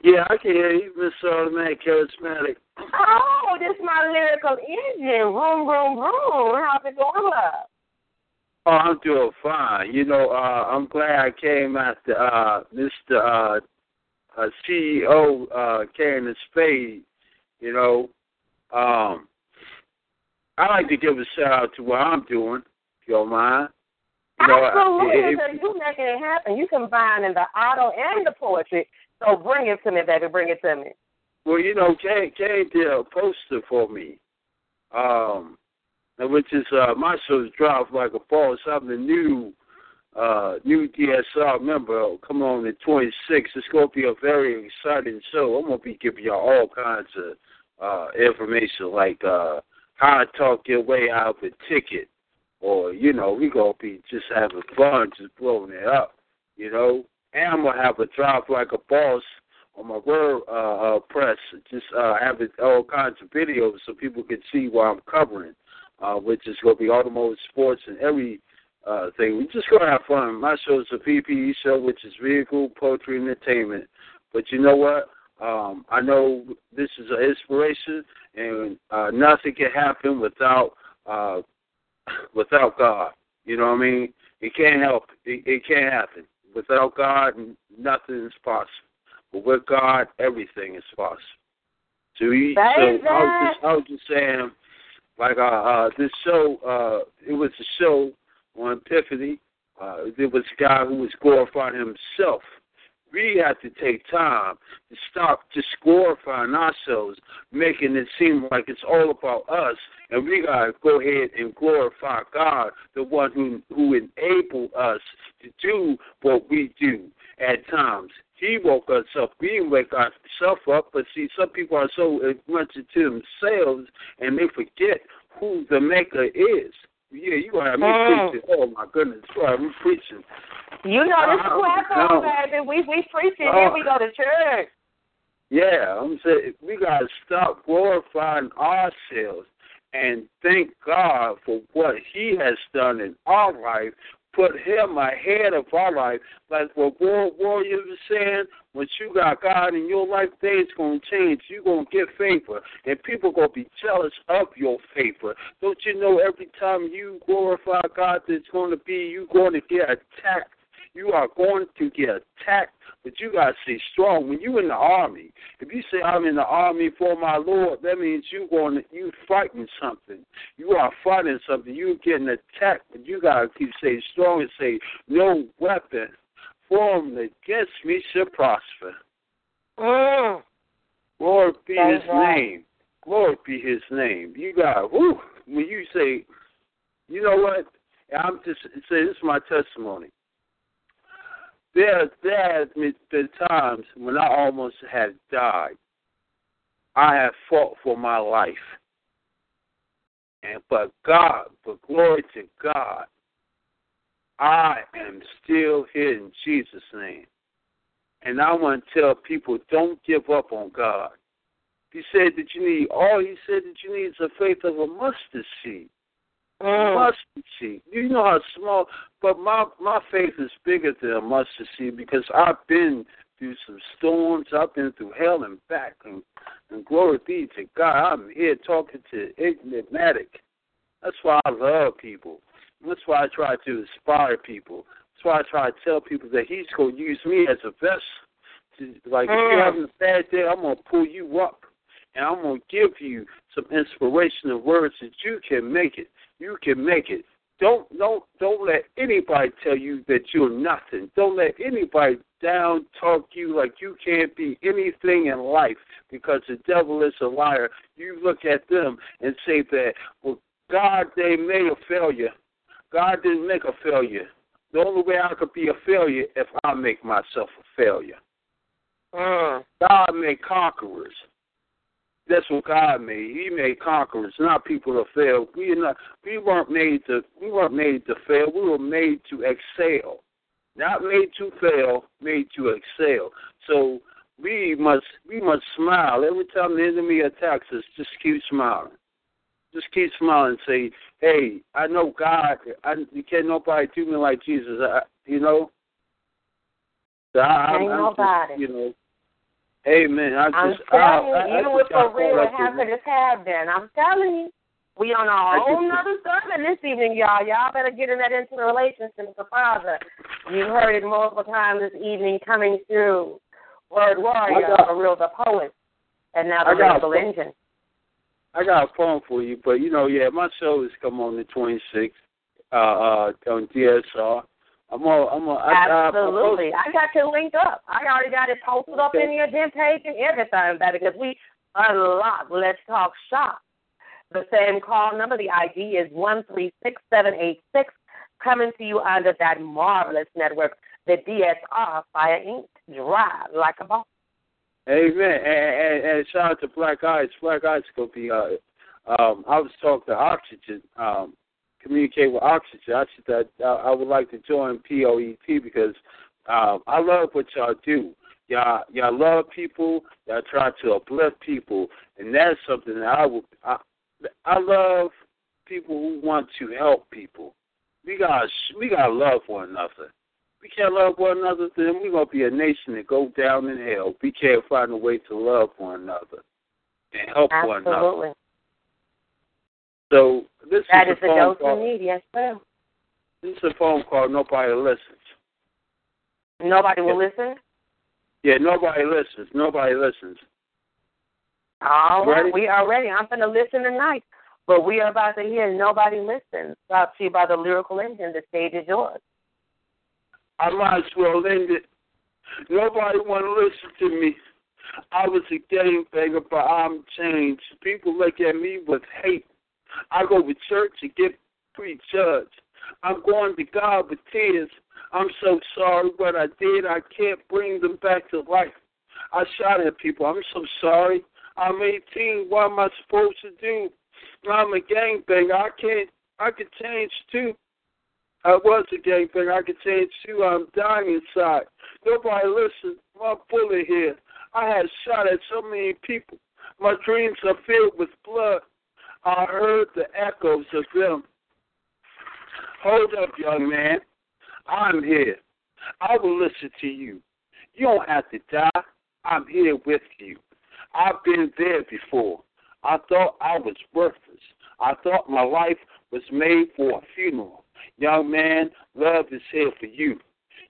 Yeah, I can hear you, Miss Automatic Charismatic.
Oh, this is my lyrical engine. Boom, boom, boom. How's it going, love?
Oh, I'm doing fine. You know, uh, I'm glad I came after uh, Mr. Uh, uh, CEO uh, Candace Spade, you know, um, I like to give a shout out to what I'm doing, if you don't mind. You know,
Absolutely,
if-
because you making it happen. You combining the auto and the poetry. So bring it to me, baby. Bring it to me.
Well, you know, Kay, Kay did a poster for me, um, which is uh, my show's Drive Like a Boss. Something new, uh, new DSR member. Come on the 26th. It's to be a very exciting show. I'm going to be giving y'all all kinds of uh, information, like uh, how to talk your way out of a ticket, or you know, we gonna be just having fun, just blowing it up, you know. And I'm gonna have a Drive Like a Boss on my word uh, uh, press, just uh, all kinds of videos so people can see what I'm covering, uh, which is going to be automotive sports and every uh, thing. We're just to have fun. My show is a PPE show, which is vehicle, poetry, entertainment. But you know what? Um, I know this is an inspiration, and uh, nothing can happen without uh, <laughs> without God. You know what I mean? It can't help. It, it can't happen without God. Nothing is possible. But with God, everything is possible. So, he, so I was just, I was just saying, like uh, uh, this show, uh, it was a show on Epiphany. Uh, there was a guy who was glorifying himself. We have to take time to stop just glorifying ourselves, making it seem like it's all about us, and we gotta go ahead and glorify God, the one who who enabled us to do what we do at times. He woke us up. We didn't wake ourselves up, but see, some people are so much into themselves and they forget who the Maker is. Yeah, you gonna have me
Mm.
preaching. Oh my goodness, you gonna have me preaching.
You know this is
Uh,
platform,
no.
baby. We we preaching
Uh.
We go to church.
Yeah, I'm saying we gotta stop glorifying ourselves and thank God for what He has done in our life. Put Him ahead of our life, like what Word Warriors was saying. Once you got God in your life, things gonna change. You gonna get favor, and people gonna be jealous of your favor. Don't you know? Every time you glorify God, there's gonna be you going to get attacked. You are going to get attacked, but you gotta stay strong. When you're in the army, if you say I'm in the army for my Lord, that means you're going to, you fighting something. You are fighting something. You're getting attacked, but you gotta keep staying strong and say, no weapon formed against me shall prosper.
Mm.
Lord be
That's
His
right.
name. Lord be His name. You got whoo. When you say, you know what? I'm just say this is my testimony. There, there has been times when I almost had died. I have fought for my life, and but God, but glory to God, I am still here in Jesus' name. And I want to tell people, don't give up on God. He said that you need all he said that you need is the faith of a mustard seed.
Mm.
Mustard seed. You know how small but my my faith is bigger than a mustard seed because I've been through some storms, I've been through hell and back and, and glory be to God. I'm here talking to enigmatic. That's why I love people. That's why I try to inspire people. That's why I try to tell people that he's gonna use me as a vessel. To, like if
Mm.
you're having a bad day, I'm gonna pull you up and I'm gonna give you some inspirational words that you can make it. You can make it. Don't don't don't let anybody tell you that you're nothing. Don't let anybody down talk you like you can't be anything in life because the devil is a liar. You look at them and say that, well, God they made a failure. God didn't make a failure. The only way I could be a failure if I make myself a failure.
Mm.
God made conquerors. That's what God made. He made conquerors, not people to fail. We are not. We weren't made to. We weren't made to fail. We were made to excel. Not made to fail. Made to excel. So we must. We must smile every time the enemy attacks us. Just keep smiling. Just keep smiling. and Say, "Hey, I know God. I, you can't nobody do me like Jesus. I, you know." So I,
Ain't
I'm
nobody.
Just, you know. Amen. I
I'm
just,
telling
I,
you,
I, I
even with for real, it happened as have been. I'm telling you. We on a whole nother sermon this evening, y'all. Y'all better get in that into relationship with the Father. You've heard it multiple times this evening coming through. Word warrior,
got-
a real the poet, and now the lyrical engine.
I got a phone for you, but you know, yeah, my show is come on the 26th uh, uh, on DSR. I'm on. I'm on. I,
Absolutely. I got you linked up. I already got it posted up in your event page and everything, about it because we unlock Let's Talk Shop. The same call number, the ID is one three six seven eight six, coming to you under that marvelous network, the DSR Fire Inc. Drive like a boss.
Amen. And, and, and shout out to Black Eyes. Black Eyes gonna be. Uh, um, I was talking to Oxygen. Um, communicate with Oxygen. I that uh, I would like to join POET because um, I love what y'all do. Y'all, y'all love people. Y'all try to uplift people, and that's something that I would. I, I love people who want to help people. We got we gotta love one another. We can't love one another, then we're gonna be a nation that go down in hell. We can't find a way to love one another and help one another. So this
That
is
is
a
the dose
call.
we need, yes, sir.
This is a phone call. Nobody listens.
Nobody will listen?
Yeah, nobody listens. Nobody listens.
All right,
Ready?
we are ready. I'm going to listen tonight, but we are about to hear Nobody Listens, brought to you by the Lyrical Engine. The stage is yours.
I might as well end it. Nobody want to listen to me. I was a game banger, but I'm changed. People look at me with hate. I go to church and get prejudged. I'm going to God with tears. I'm so sorry what I did. I can't bring them back to life. I shot at people. I'm so sorry. I'm 18. What am I supposed to do? I'm a gangbanger. I can't. I could change too. I was a gangbanger. I could change too. I'm dying inside. Nobody listens. My bullet here. I had shot at so many people. My dreams are filled with blood. I heard the echoes of them. Hold up, young man. I'm here. I will listen to you. You don't have to die. I'm here with you. I've been there before. I thought I was worthless. I thought my life was made for a funeral. Young man, love is here for you.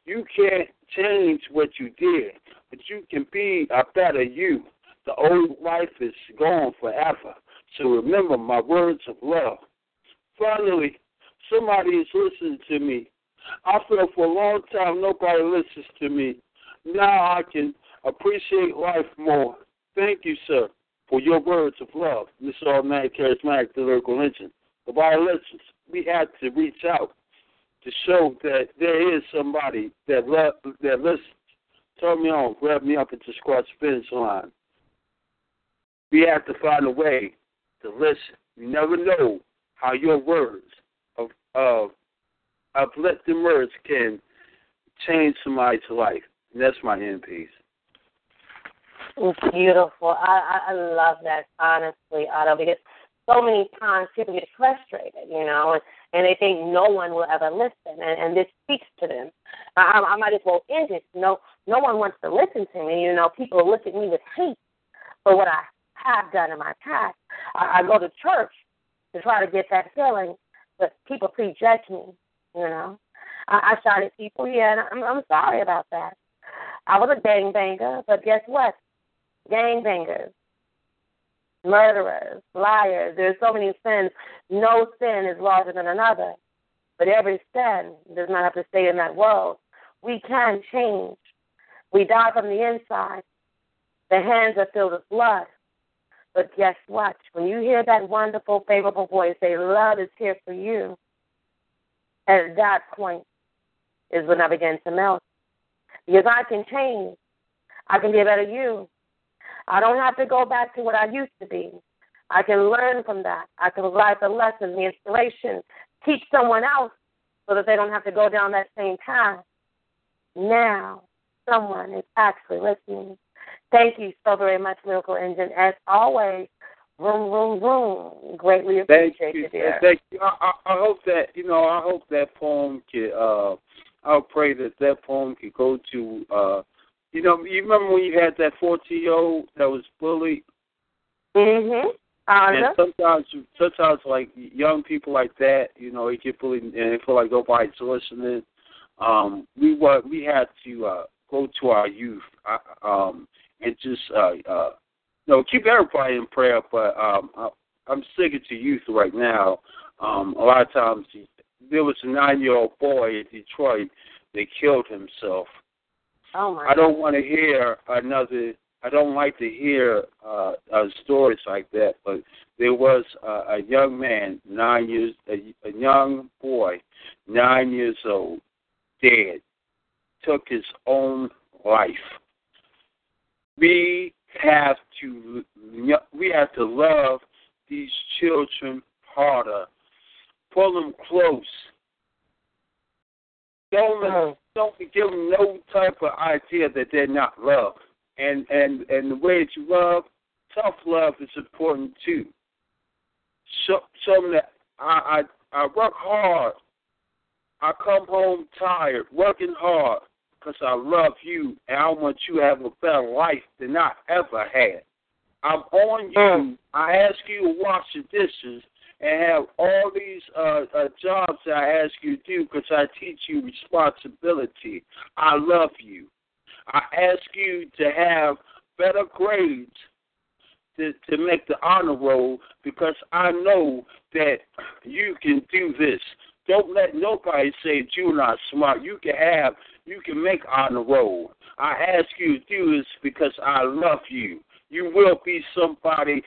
You can't change what you did, but you can be a better you. The old life is gone forever. So remember my words of love. Finally, somebody is listening to me. I feel for a long time nobody listens to me. Now I can appreciate life more. Thank you, sir, for your words of love. This is automatic charismatic the lyrical engine. The Bible listens. We had to reach out to show that there is somebody that love, that listens. Turn me on, grab me up at the squad finish line. We have to find a way to listen. You never know how your words of of uplifting words can change somebody's life. And that's my end piece.
Beautiful. I, I love that honestly, Otto, because so many times people get frustrated, you know, and, and they think no one will ever listen, and, and this speaks to them. I, I might as well end it. No, no one wants to listen to me. You know, people look at me with hate for what I have done in my past. I, I go to church to try to get that feeling, but people prejudge me. You know, I, I shot at people. Yeah, and I'm, I'm sorry about that. I was a gangbanger, but guess what? Gangbangers, murderers, liars. There's so many sins. No sin is larger than another. But every sin does not have to stay in that world. We can change. We die from the inside. The hands are filled with blood. But guess what? When you hear that wonderful, favorable voice say, Love is here for you, at that point is when I begin to melt. Because I can change. I can be a better you. I don't have to go back to what I used to be. I can learn from that. I can provide the lessons, the inspiration, teach someone else so that they don't have to go down that same path. Now, someone is actually listening. Thank you so very much, Lyrical Engine. As always, room, room, room. Greatly
Thank
appreciate
you.
you, dear.
Thank you. I, I, I hope that you know. I hope that poem can. Uh, I'll pray that that poem can go to. Uh, you know, you remember when you had that fourteen-year-old that was bullied,
Mm-hmm.
and sometimes, sometimes like young people like that, you know, they get bullied and they feel like nobody's listening. Um, we want we had to uh, go to our youth, uh, um, and just uh, uh, you know keep everybody in prayer. But um, I, I'm sticking to youth right now. Um, a lot of times there was a nine-year-old boy in Detroit that killed himself.
Oh my.
I don't want to hear another. I don't like to hear uh, uh, stories like that. But there was uh, a young man, nine years, a, a young boy, nine years old, dead, took his own life. We have to. We have to love these children harder. Pull them close. Don't oh. don't give them no type of idea that they're not loved. And and and the way that you love, tough love is important too. Show, show them that I, I I work hard. I come home tired, working hard, because I love you and I want you to have a better life than I ever had. I'm on you. I ask you to wash the dishes and have all these uh, uh, jobs that I ask you to do because I teach you responsibility. I love you. I ask you to have better grades to, to make the honor roll because I know that you can do this. Don't let nobody say you're not smart. You can have, you can make on the road. I ask you to do this because I love you. You will be somebody.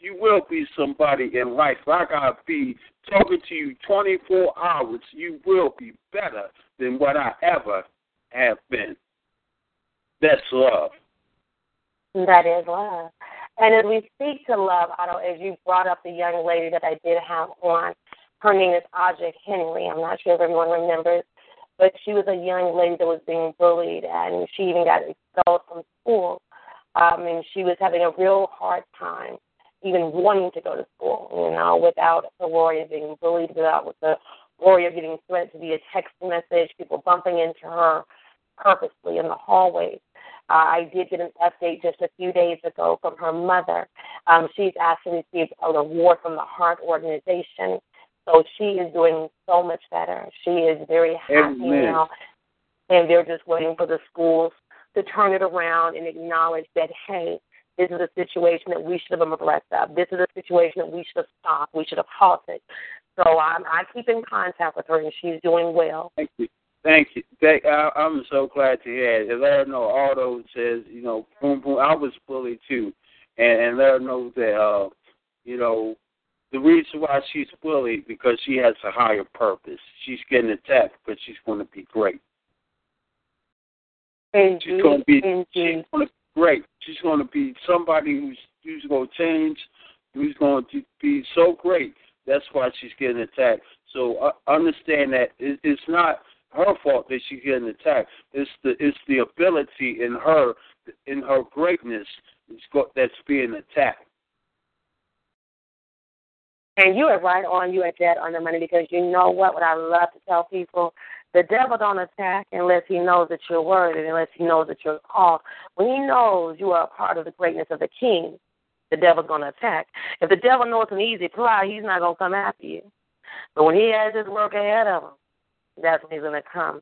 You will be somebody in life. I gotta be talking to you 24 hours. You will be better than what I ever have been. That's love.
That is love. And as we speak to love, Otto, as you brought up the young lady that I did have on, her name is Aja Henry. I'm not sure if everyone remembers, but she was a young lady that was being bullied, and she even got expelled from school. Um, and she was having a real hard time even wanting to go to school, you know, without the worry of being bullied, without with the worry of getting threatened via text message, people bumping into her purposely in the hallways. Uh, I did get an update just a few days ago from her mother. Um, she's actually received an award from the Heart Organization. So she is doing so much better. She is very happy
Amen.
now. And they're just waiting for the schools to turn it around and acknowledge that, hey, this is a situation that we should have been abreast of. This is a situation that we should have stopped. We should have halted. So I'm, I keep in contact with her, and she's doing well.
Thank you. Thank you. Thank, I, I'm so glad to hear it. And let her know Aldo says, you know, boom, boom. I was bullied too, and, and let her know that, uh, you know, the reason why she's bullied because she has a higher purpose. She's getting attacked, but she's going to be great.
Indeed,
she's going to be
indeed.
she's going to be great. She's going to be somebody who's who's going to change, who's going to be so great. That's why she's getting attacked. So uh, understand that it, it's not her fault that she's getting attacked. It's the it's the ability in her in her greatness that's being attacked.
And you are right on. You are dead on the money because you know what? What I love to tell people: the devil don't attack unless he knows that you're worthy, unless he knows that you're called. When he knows you are a part of the greatness of the King, the devil's going to attack. If the devil knows it's an easy fly, he's not going to come after you. But when he has his work ahead of him, that's when he's going to come.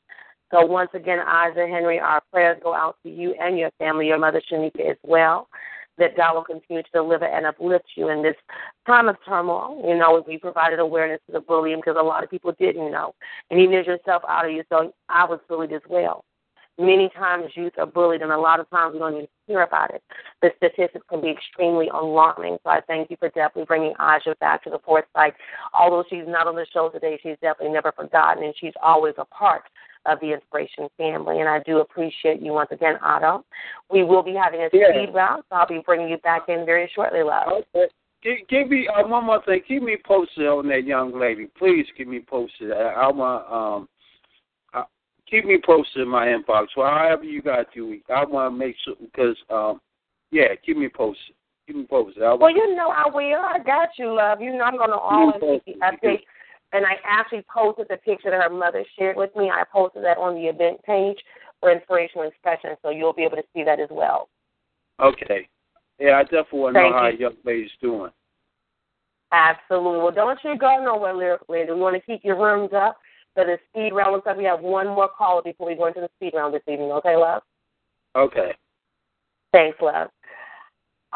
So once again, Aja Henry, our prayers go out to you and your family, your mother Shanika as well. That God will continue to deliver and uplift you in this time of turmoil. You know, we provided awareness to the bullying because a lot of people didn't know. And even as yourself out of you, so I was bullied as well. Many times youth are bullied, and a lot of times we don't even hear about it. The statistics can be extremely alarming. So I thank you for definitely bringing Aja back to the foresight. Although she's not on the show today, she's definitely never forgotten, and she's always a part of the Inspiration family. And I do appreciate you once again, Otto. We will be having a
Yeah.
speed round, so I'll be bringing you back in very shortly, love.
Okay. Give, give me uh, one more thing. Keep me posted on that young lady. Please keep me posted. I, I want um, uh, keep me posted in my inbox. Well, however you got to. I want to make sure because um, yeah, keep me posted. Keep me posted. I,
Well, you know I will. I got you, love. You know I'm going to always keep you updated. And I actually posted the picture that her mother shared with me. I posted that on the event page for Inspirational XpressionZ, so you'll be able to see that as well.
okay. Yeah, I definitely want to know how
you.
a young lady's doing.
Absolutely. Well, don't you go nowhere, Lyric We want to keep your rooms up. for the speed round. Looks like we have one more caller before we go into the speed round this evening. Okay, love?
Okay.
Thanks, love.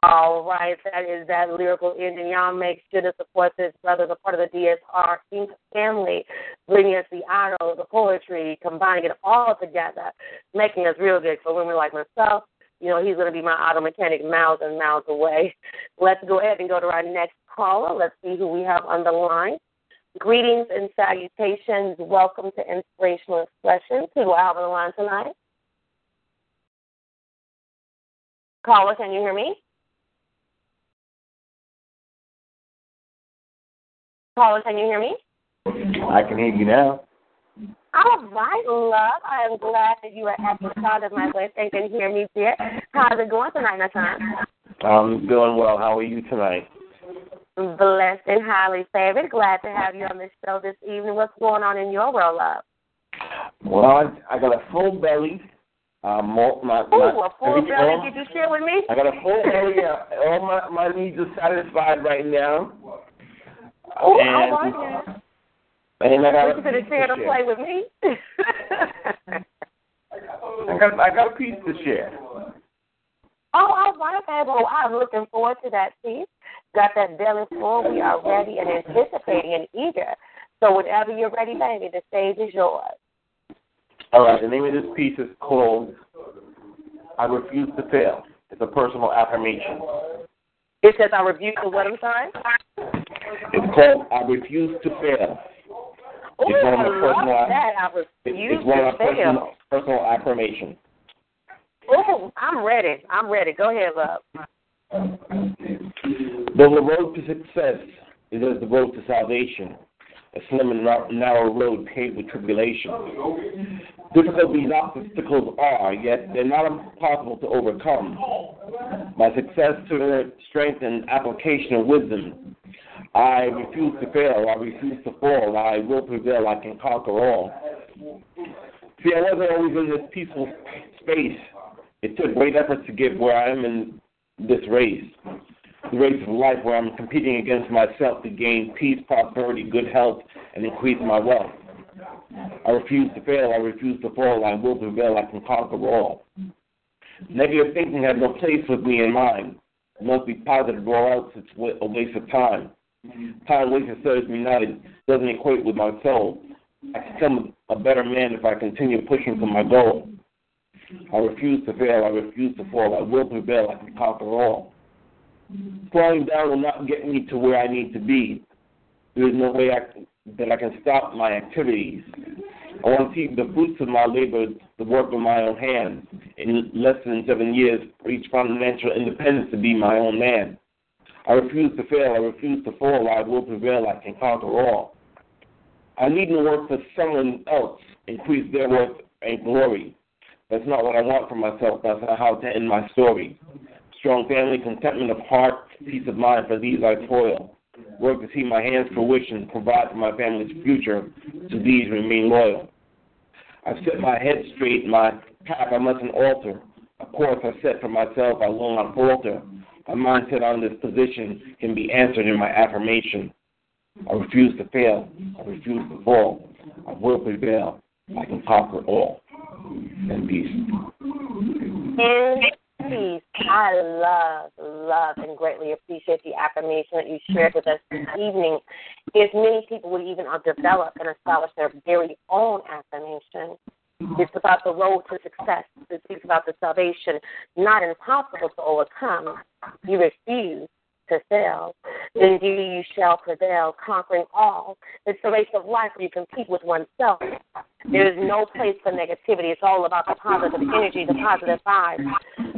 All right, that is that lyrical ending. Y'all make sure to support this brother, the part of the DSR family, bringing us the auto, the poetry, combining it all together, making us real good for women like myself. You know, he's going to be my auto mechanic miles and miles away. <laughs> Let's go ahead and go to our next caller. Let's see who we have on the line. Greetings and salutations. Welcome to Inspirational XpressionZ. Who do I have on the line tonight? Caller, can you hear me? Caller, can you hear me?
I can hear you now.
All right, love. I am glad that you are at the side of my voice and can hear me, dear. How's it going tonight, my son?
I'm doing well. How are you tonight?
Blessed and highly favored. Glad to have you on the show this evening. What's going on in your world, love?
Well, I, I got a full belly. Um, more, my,
Ooh,
my,
a full belly.
all-
Did you share with me?
I got a full belly. uh, All my, my needs are satisfied right now.
Oh,
and,
all right, yeah.
and I got
What you gonna share to play with me?
I got I got a piece to share.
Oh, all right, okay. Well, I'm looking forward to that piece. Got that belly full. We are ready and anticipating and eager. So whenever you're ready, baby, the stage is yours.
All right. The name of this piece is called "I Refuse to Fail." It's a personal affirmation.
It says I rebuke the what? I'm sorry.
It's called "I Refuse to Fail."
Ooh,
It's one of my personal.
I
It's, one of my personal, personal affirmations.
Oh, I'm ready. I'm ready. Go ahead, love.
Though the road to success is as the road to salvation, a slim and narrow road paved with tribulation. Difficult these obstacles are, yet they're not impossible to overcome. By success to strength and application of wisdom, I refuse to fail, I refuse to fall, I will prevail, I can conquer all. See, I wasn't always in this peaceful space. It took great efforts to get where I am in this race the race of life where I'm competing against myself to gain peace, prosperity, good health, and increase my wealth. I refuse to fail. I refuse to fall. I will prevail. I can conquer all. Negative thinking has no place with me in mind. It must be positive or else it's a waste of time. Time wasted serves me not. It doesn't equate with my soul. I can become a better man if I continue pushing for my goal. I refuse to fail. I refuse to fall. I will prevail. I can conquer all. Slowing down will not get me to where I need to be. There is no way I that I can stop my activities. I want to see the fruits of my labor, the work of my own hands. In less than seven years, reach financial independence to be my own man. I refuse to fail. I refuse to fall. I will prevail. I can conquer all. I needn't work for someone else, increase their worth and glory. That's not what I want for myself. That's not how to end my story. Strong family, contentment of heart, peace of mind, for these I toil. Work to see my hands fruition, provide for my family's future. To these remain loyal. I've set my head straight, my path I mustn't alter. A course I set for myself, I will not falter. My mindset on this position can be answered in my affirmation. I refuse to fail. I refuse to fall. I will prevail. I can conquer all. And peace.
Peace. I love, love, and greatly appreciate the affirmation that you shared with us this evening. If many people would even develop and establish their very own affirmation, it's about the road to success. It speaks about the salvation, not impossible to overcome. You refuse to fail. Indeed, you shall prevail, conquering all. It's the race of life where you compete with oneself. There is no place for negativity. It's all about the positive energy, the positive vibes.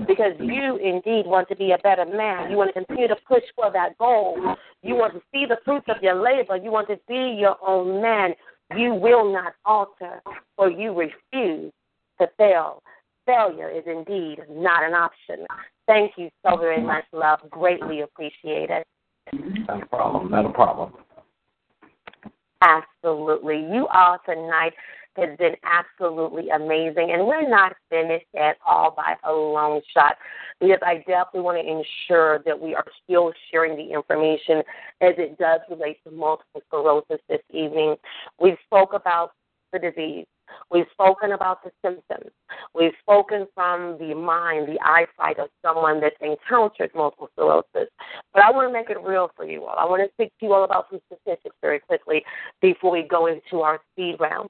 Because you indeed want to be a better man. You want to continue to push for that goal. You want to see the fruits of your labor. You want to be your own man. You will not alter, or you refuse to fail. Failure is indeed not an option. Thank you so very much, love. Greatly appreciate it.
Not a problem. Not a problem.
Absolutely. You all tonight has been absolutely amazing. And we're not finished at all by a long shot because I definitely want to ensure that we are still sharing the information as it does relate to multiple sclerosis this evening. We spoke about the disease. We've spoken about the symptoms. We've spoken from the mind, the eyesight of someone that's encountered multiple sclerosis. But I want to make it real for you all. I want to speak to you all about some statistics very quickly before we go into our speed round.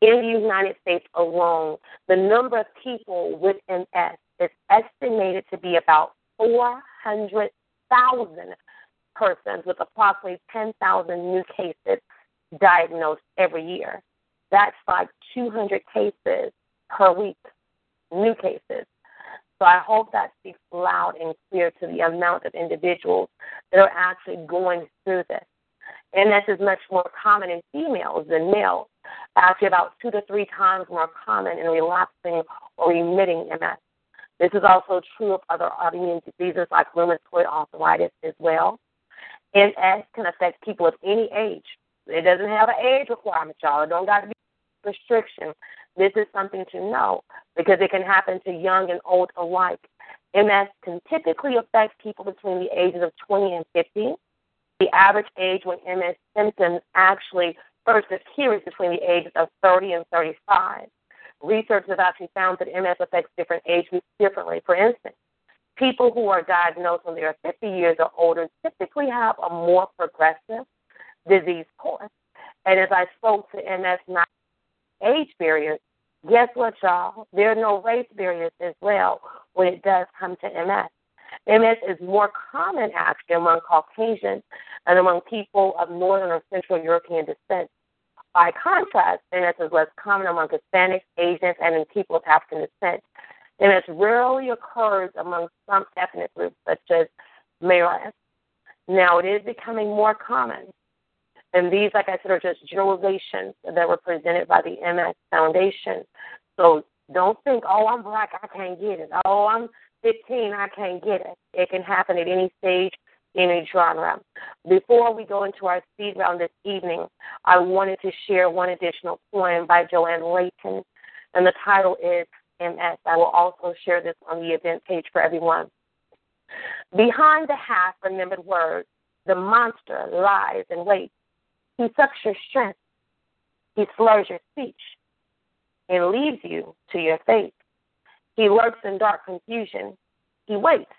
In the United States alone, the number of people with MS is estimated to be about 400,000 persons, with approximately 10,000 new cases diagnosed every year. That's like 200 cases per week, new cases. So I hope that speaks loud and clear to the amount of individuals that are actually going through this. And this is much more common in females than males, actually about two to three times more common in relapsing or remitting MS. This is also true of other autoimmune diseases like rheumatoid arthritis as well. MS can affect people of any age. It doesn't have an age requirement, y'all. It don't got to be restriction. This is something to know because it can happen to young and old alike. MS can typically affect people between the ages of 20 and 50. The average age when MS symptoms actually first appear is between the ages of 30 and 35. Research has actually found that MS affects different age groups differently. For instance, people who are diagnosed when they are 50 years or older typically have a more progressive disease course. And as I spoke to MS not age barriers, guess what, y'all? There are no race barriers as well when it does come to MS. MS is more common actually among Caucasians and among people of Northern or Central European descent. By contrast, MS is less common among Hispanics, Asians, and in people of African descent. MS rarely occurs among some ethnic groups such as Maoris. Now, it is becoming more common and these, like I said, are just generalizations that were presented by the MS Foundation. So don't think, oh, I'm black, I can't get it. Oh, I'm 15, I can't get it. It can happen at any stage, any genre. Before we go into our speed round this evening, I wanted to share one additional poem by Joanne Layton, and the title is MS. I will also share this on the event page for everyone. Behind the half remembered words, the monster lies and waits he sucks your strength. He slurs your speech and leaves you to your fate. He lurks in dark confusion. He waits,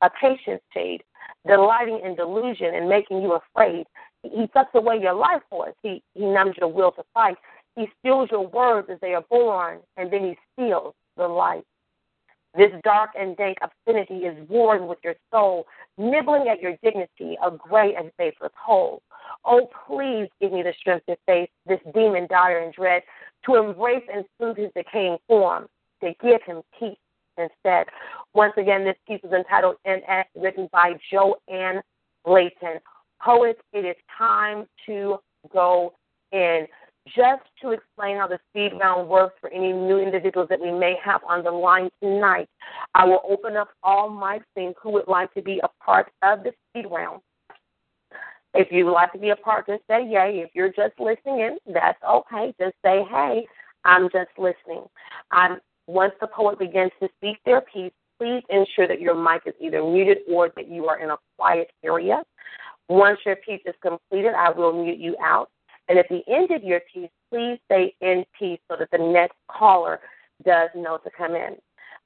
a patience shade, delighting in delusion and making you afraid. He sucks away your life force. He, he numbs your will to fight. He steals your words as they are born, and then he steals the light. This dark and dank obscenity is warring with your soul, nibbling at your dignity, a gray and faithless hole. Oh, please give me the strength to face this demon dire and dread, to embrace and soothe his decaying form, to give him peace instead. Once again, this piece is entitled MS, written by Joanne Layton. Poets, it is time to go in. Just to explain how the speed round works for any new individuals that we may have on the line tonight, I will open up all mics saying who would like to be a part of the speed round. If you would like to be a part, just say yay. If you're just listening in, that's okay. Just say, hey, I'm just listening. I'm, once the poet begins to speak their piece, please ensure that your mic is either muted or that you are in a quiet area. Once your piece is completed, I will mute you out. And at the end of your piece, please say in peace so that the next caller does know to come in.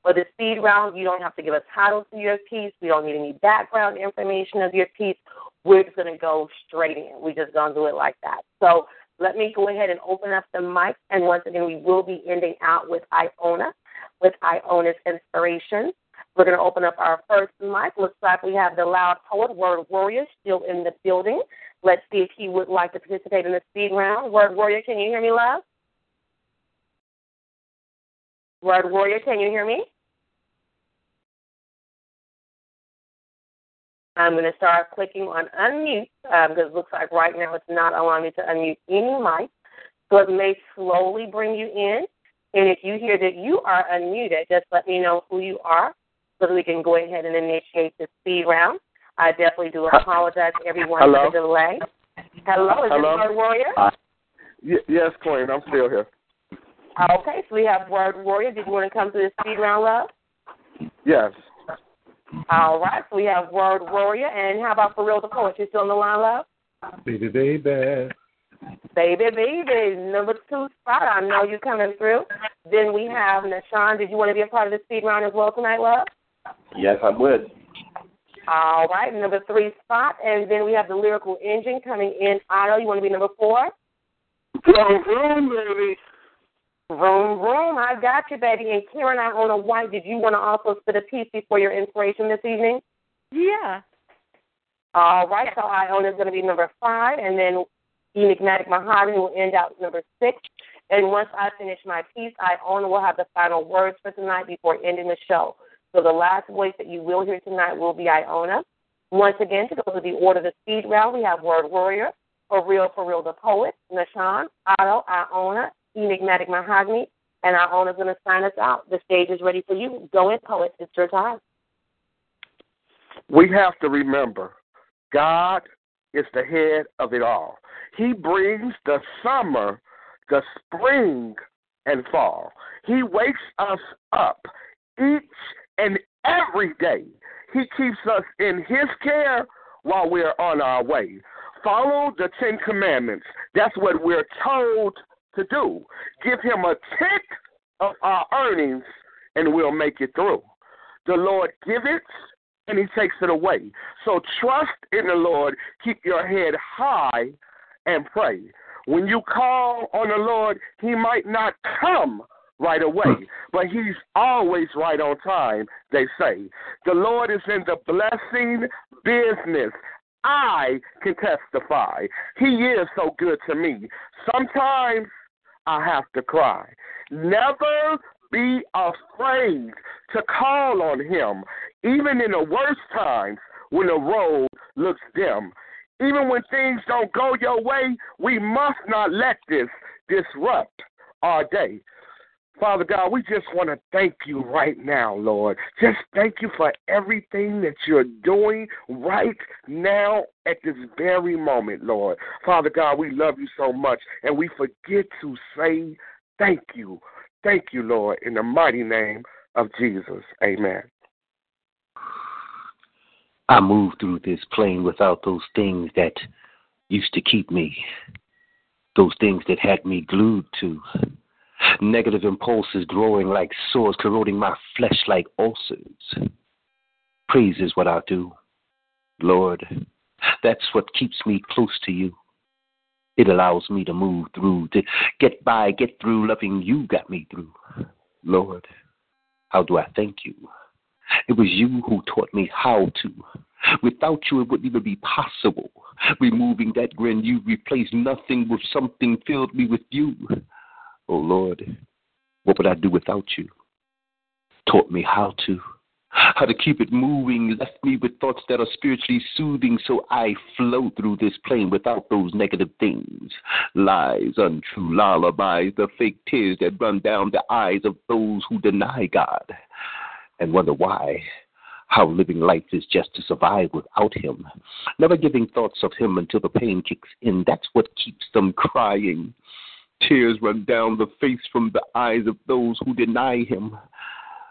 For the speed round, you don't have to give a title to your piece. We don't need any background information of your piece. We're just going to go straight in. We're just going to do it like that. So let me go ahead and open up the mic. And once again, we will be ending out with Iona, with Iona's inspiration. We're going to open up our first mic. Looks like we have the loud poet, Word Warrior, still in the building. Let's see if he would like to participate in the speed round. Word Warrior, can you hear me, love? Word Warrior, can you hear me? I'm going to start clicking on unmute um, because it looks like right now it's not allowing me to unmute any mic. So it may slowly bring you in. And if you hear that you are unmuted, just let me know who you are so that we can go ahead and initiate the speed round. I definitely do apologize to everyone
Hello?
for the delay. Hello, is
Hello?
this Word Warrior?
Uh, y- yes, Queen, I'm still here.
Okay, so we have Word Warrior. Did you want to come to the speed round, love?
Yes.
All right, so we have Word Warrior. And how about For Real the Poet? You still on the line, love?
Baby, baby.
Baby, baby, number two spot. I know you're coming through. Then we have Nashawn. Did you want to be a part of the speed round as well tonight, love?
Yes, I would.
All right, number three spot. And then we have the lyrical engine coming in. Otto, you want to be number four?
Vroom, vroom, baby.
Vroom, vroom. I got you, baby. And Karen, Iona White. Did you want to also spit a piece before your inspiration this evening?
Yeah.
All right, so Iona is going to be number five, and then Enigmatic Mahogany will end out number six. And once I finish my piece, Iona will have the final words for tonight before ending the show. So the last voice that you will hear tonight will be Iona. Once again, to go to the order of the speed round, we have Word Warrior, For Real, For Real, the Poet, Nashawn, Otto, Iona, Enigmatic Mahogany, and Iona is going to sign us out. The stage is ready for you. Go in, Poet. It's your time.
We have to remember God is the head of it all. He brings the summer, the spring, and fall. He wakes us up each and every day. He keeps us in His care while we're on our way. Follow the Ten Commandments. That's what we're told to do. Give Him a tenth of our earnings, and we'll make it through. The Lord giveth, and He takes it away. So trust in the Lord. Keep your head high and pray. When you call on the Lord, He might not come right away, hmm. but He's always right on time, they say. The Lord is in the blessing business. I can testify. He is so good to me. Sometimes I have to cry. Never be afraid to call on Him, even in the worst times when the road looks dim. Even when things don't go your way, we must not let this disrupt our day. Father God, we just want to thank you right now, Lord. Just thank you for everything that you're doing right now at this very moment, Lord. Father God, we love you so much, and we forget to say thank you. Thank you, Lord, in the mighty name of Jesus. Amen.
I move through this plane without those things that used to keep me, those things that had me glued to. Negative impulses growing like sores, corroding my flesh like ulcers. Praise is what I do. Lord, that's what keeps me close to you. It allows me to move through, to get by, get through. Loving you got me through. Lord, how do I thank you? It was you who taught me how to. Without you, it wouldn't even be possible. Removing that grin, you replaced nothing with something, filled me with you. Oh Lord, what would I do without you? Taught me how to. How to keep it moving, left me with thoughts that are spiritually soothing, so I flow through this plane without those negative things. Lies, untrue lullabies, the fake tears that run down the eyes of those who deny God and wonder why. How living life is just to survive without Him. Never giving thoughts of Him until the pain kicks in. That's what keeps them <laughs> crying. Tears run down the face from the eyes of those who deny Him.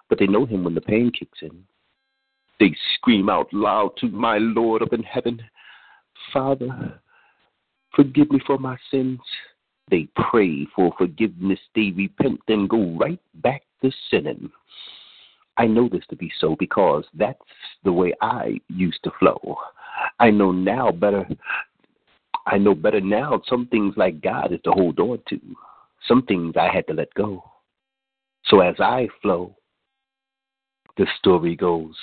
But they know Him when the pain kicks in. They scream out loud to my Lord up in heaven Father, forgive me for my sins. They pray for forgiveness. They repent, then go right back to sinning. I know this to be so because that's the way I used to flow. I know now better. I know better now. Some things like God is to hold on to. Some things I had to let go. So as I flow, the story goes.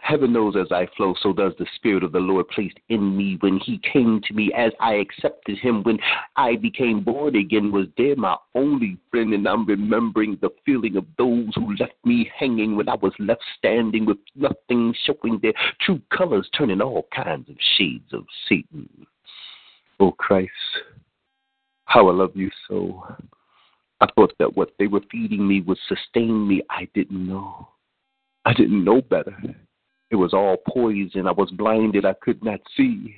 Heaven knows as I flow, so does the Spirit of the Lord placed in me when He came to me as I accepted Him. When I became born again, was there my only friend, and I'm remembering the feeling of those who left me hanging when I was left standing with nothing showing their true colors, turning all kinds of shades of Satan. Oh Christ, how I love you so. I thought that what they were feeding me would sustain me. I didn't know. I didn't know better. It was all poison. I was blinded. I could not see.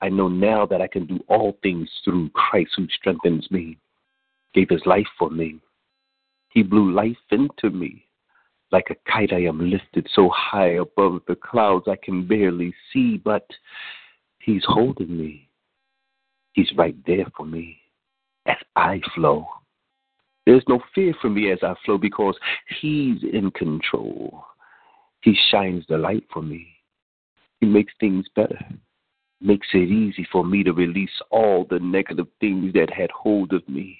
I know now that I can do all things through Christ who strengthens me, gave his life for me. He blew life into me. Like a kite, I am lifted so high above the clouds I can barely see, but he's holding me. He's right there for me as I flow. There's no fear for me as I flow because He's in control. He shines the light for me. He makes things better, makes it easy for me to release all the negative things that had hold of me.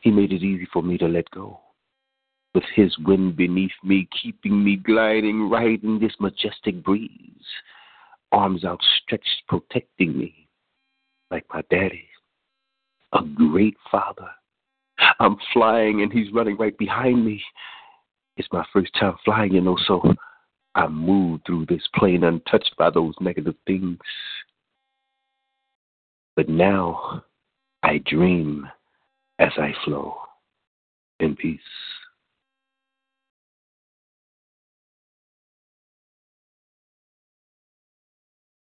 He made it easy for me to let go. With His wind beneath me, keeping me gliding right in this majestic breeze, arms outstretched, protecting me like my daddy, a great father. I'm flying and he's running right behind me. It's my first time flying, you know, so I move through this plane untouched by those negative things. But now I dream as I flow in peace.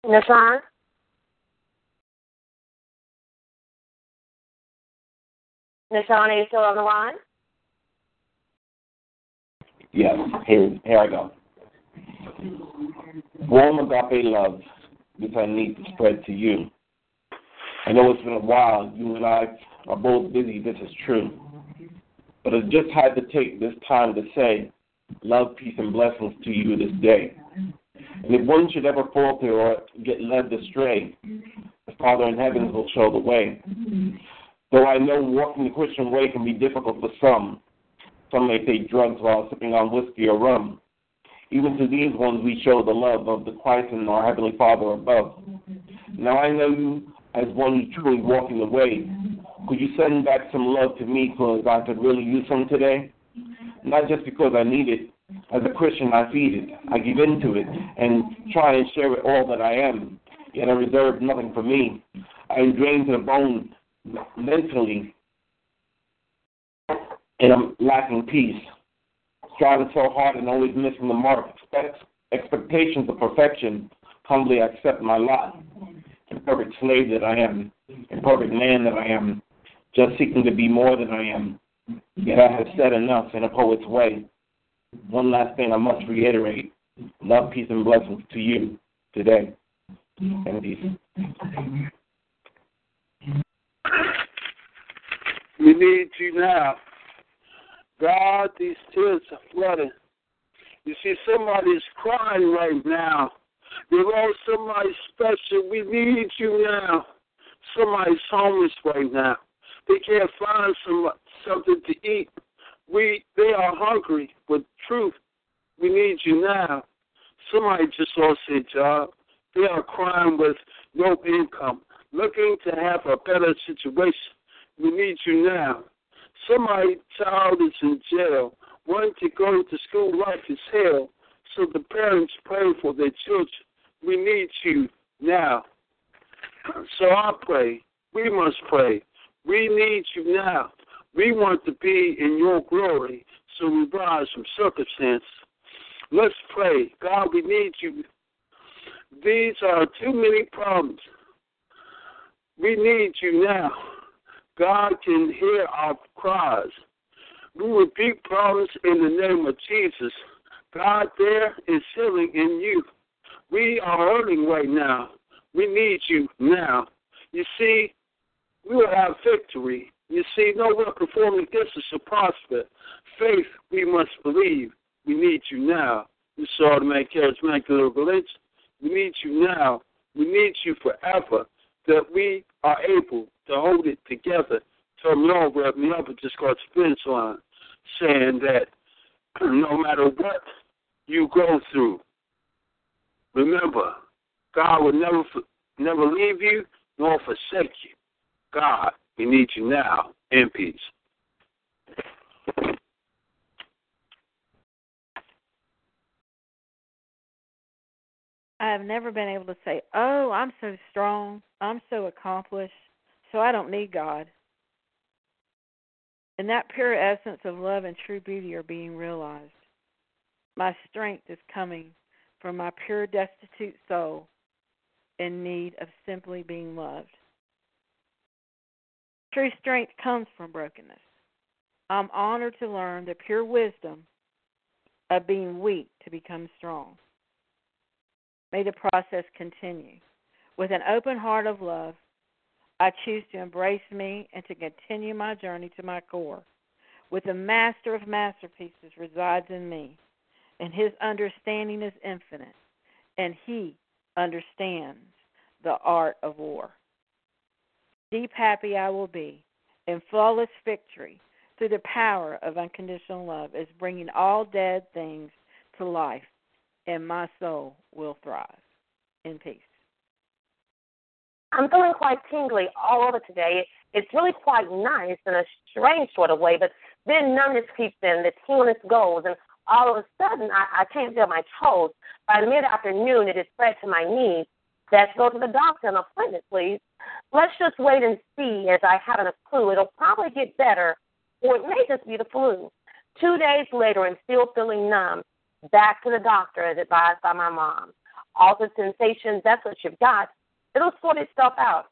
Nashawn? Nashawn, are you still on the line?
Yes, here, here I go. Warm agape love, which I need to spread to you. I know it's been a while. You and I are both busy. This is true. But I just had to take this time to say, love, peace, and blessings to you this day. And if one should ever falter or get led astray, the Father in heaven will show the way. Though I know walking the Christian way can be difficult for some. Some may take drugs while sipping on whiskey or rum. Even to these ones we show the love of the Christ and our Heavenly Father above. Now I know you as one who's truly walking the way. Could you send back some love to me because I could really use some today? Not just because I need it. As a Christian, I feed it. I give into it and try and share it all that I am. Yet I reserve nothing for me. I am drained to the bone mentally, and I'm lacking peace. Striving so hard and always missing the mark. Expect, expectations of perfection. Humbly accept my lot. Imperfect slave that I am. Imperfect man that I am. Just seeking to be more than I am. Yet I have said enough in a poet's way. One last thing I must reiterate. Love, peace, and blessings to you today. And peace.
We need you now. God, these tears are flooding. You see, somebody's crying right now. They want somebody special. We need you now. Somebody's homeless right now. They can't find some something to eat. We they are hungry with truth. We need you now. Somebody just lost their job. They are crying with no income, looking to have a better situation. We need you now. Somebody's child is in jail, wanting to go to school. Life is hell. So the parents pray for their children. We need you now. <clears throat> So I pray. We must pray. We need you now. We want to be in your glory, so we rise from circumstance. Let's pray. God, we need you. These are too many problems. We need you now. God can hear our cries. We repeat promise in the name of Jesus. God, there is healing in you. We are hurting right now. We need you now. You see, we will have victory. You see, no weapon formed against us shall prosper. Faith, we must believe. We need you now. You saw the man charismatic religion. We need you now. We need you forever. That we are able to hold it together. Over at me up at just got finish line, saying that <clears throat> no matter what you go through, remember, God will never never leave you nor forsake you. God, we need you now in peace.
I have never been able to say, "Oh, I'm so strong, I'm so accomplished, so I don't need God." And that pure essence of love and true beauty are being realized. My strength is coming from my pure, destitute soul in need of simply being loved. True strength comes from brokenness. I'm honored to learn the pure wisdom of being weak to become strong. May the process continue. With an open heart of love, I choose to embrace me and to continue my journey to my core. With the master of masterpieces resides in me, and his understanding is infinite, and he understands the art of war. Deep happy I will be in flawless victory through the power of unconditional love is bringing all dead things to life, and my soul will thrive. In peace.
I'm feeling quite tingly all over today. It's really quite nice in a strange sort of way, but then numbness creeps in, the tingliness goes, and all of a sudden I, I can't feel my toes. By the mid afternoon, it is spread to my knees. Let's go to the doctor, an appointment, please. Let's just wait and see as I haven't a clue. It'll probably get better, or it may just be the flu. Two days later, and still feeling numb, back to the doctor as advised by my mom. All the sensations, that's what you've got. It'll sort itself out.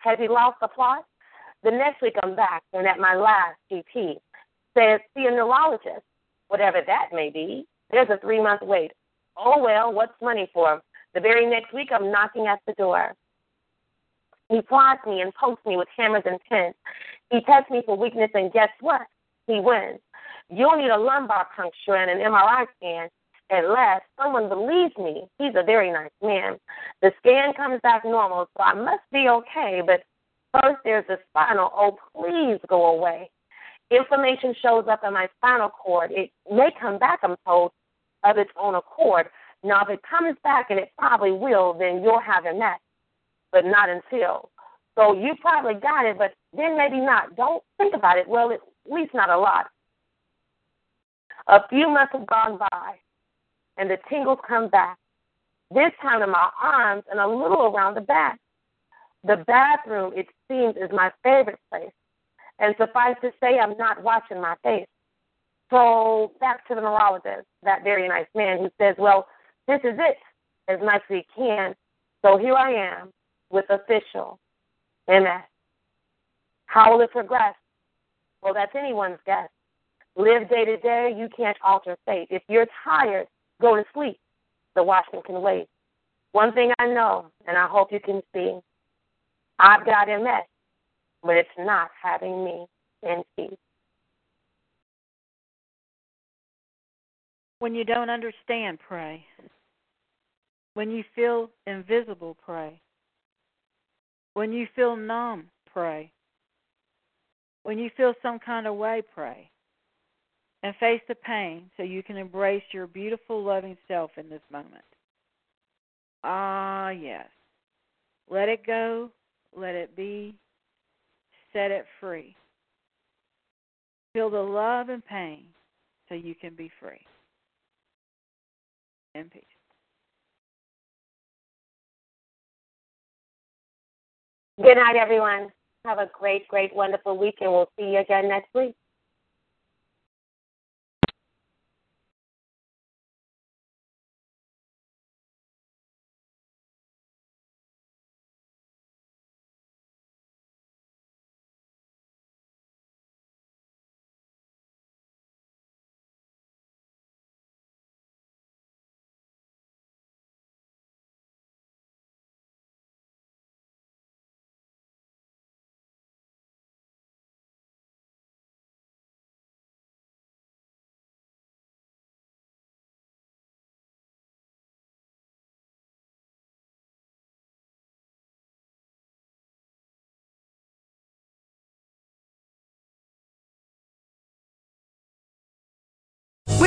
Has he lost the plot? The next week I'm back, and at my last GP says, see a neurologist, whatever that may be. There's a three month wait. Oh, well, what's money for? The very next week, I'm knocking at the door. He prods me and pokes me with hammers and pins. He tests me for weakness, and guess what? He wins. You'll need a lumbar puncture and an MRI scan. At last, someone believes me. He's a very nice man. The scan comes back normal, so I must be okay. But first, there's the spinal. Oh, please go away. Inflammation shows up in my spinal cord. It may come back, I'm told, of its own accord. Now, if it comes back, and it probably will, then you'll have a met, but not until. So you probably got it, but then maybe not. Don't think about it. Well, at least not a lot. A few months have gone by, and the tingles come back. This time in my arms and a little around the back. The bathroom, it seems, is my favorite place. And suffice to say, I'm not watching my face. So back to the neurologist, that very nice man who says, Well, this is it as much as he can. So here I am with official MS. How will it progress? Well, that's anyone's guess. Live day to day. You can't alter fate. If you're tired, go to sleep. The watchman can wait. One thing I know, and I hope you can see, I've got MS, but it's not having me in peace.
When you don't understand, pray. When you feel invisible, pray. When you feel numb, pray. When you feel some kind of way, pray. And face the pain so you can embrace your beautiful, loving self in this moment. Ah, yes. Let it go. Let it be. Set it free. Feel the love and pain so you can be free. In peace.
Good night, everyone. Have a great, great, wonderful week, and we'll see you again next week.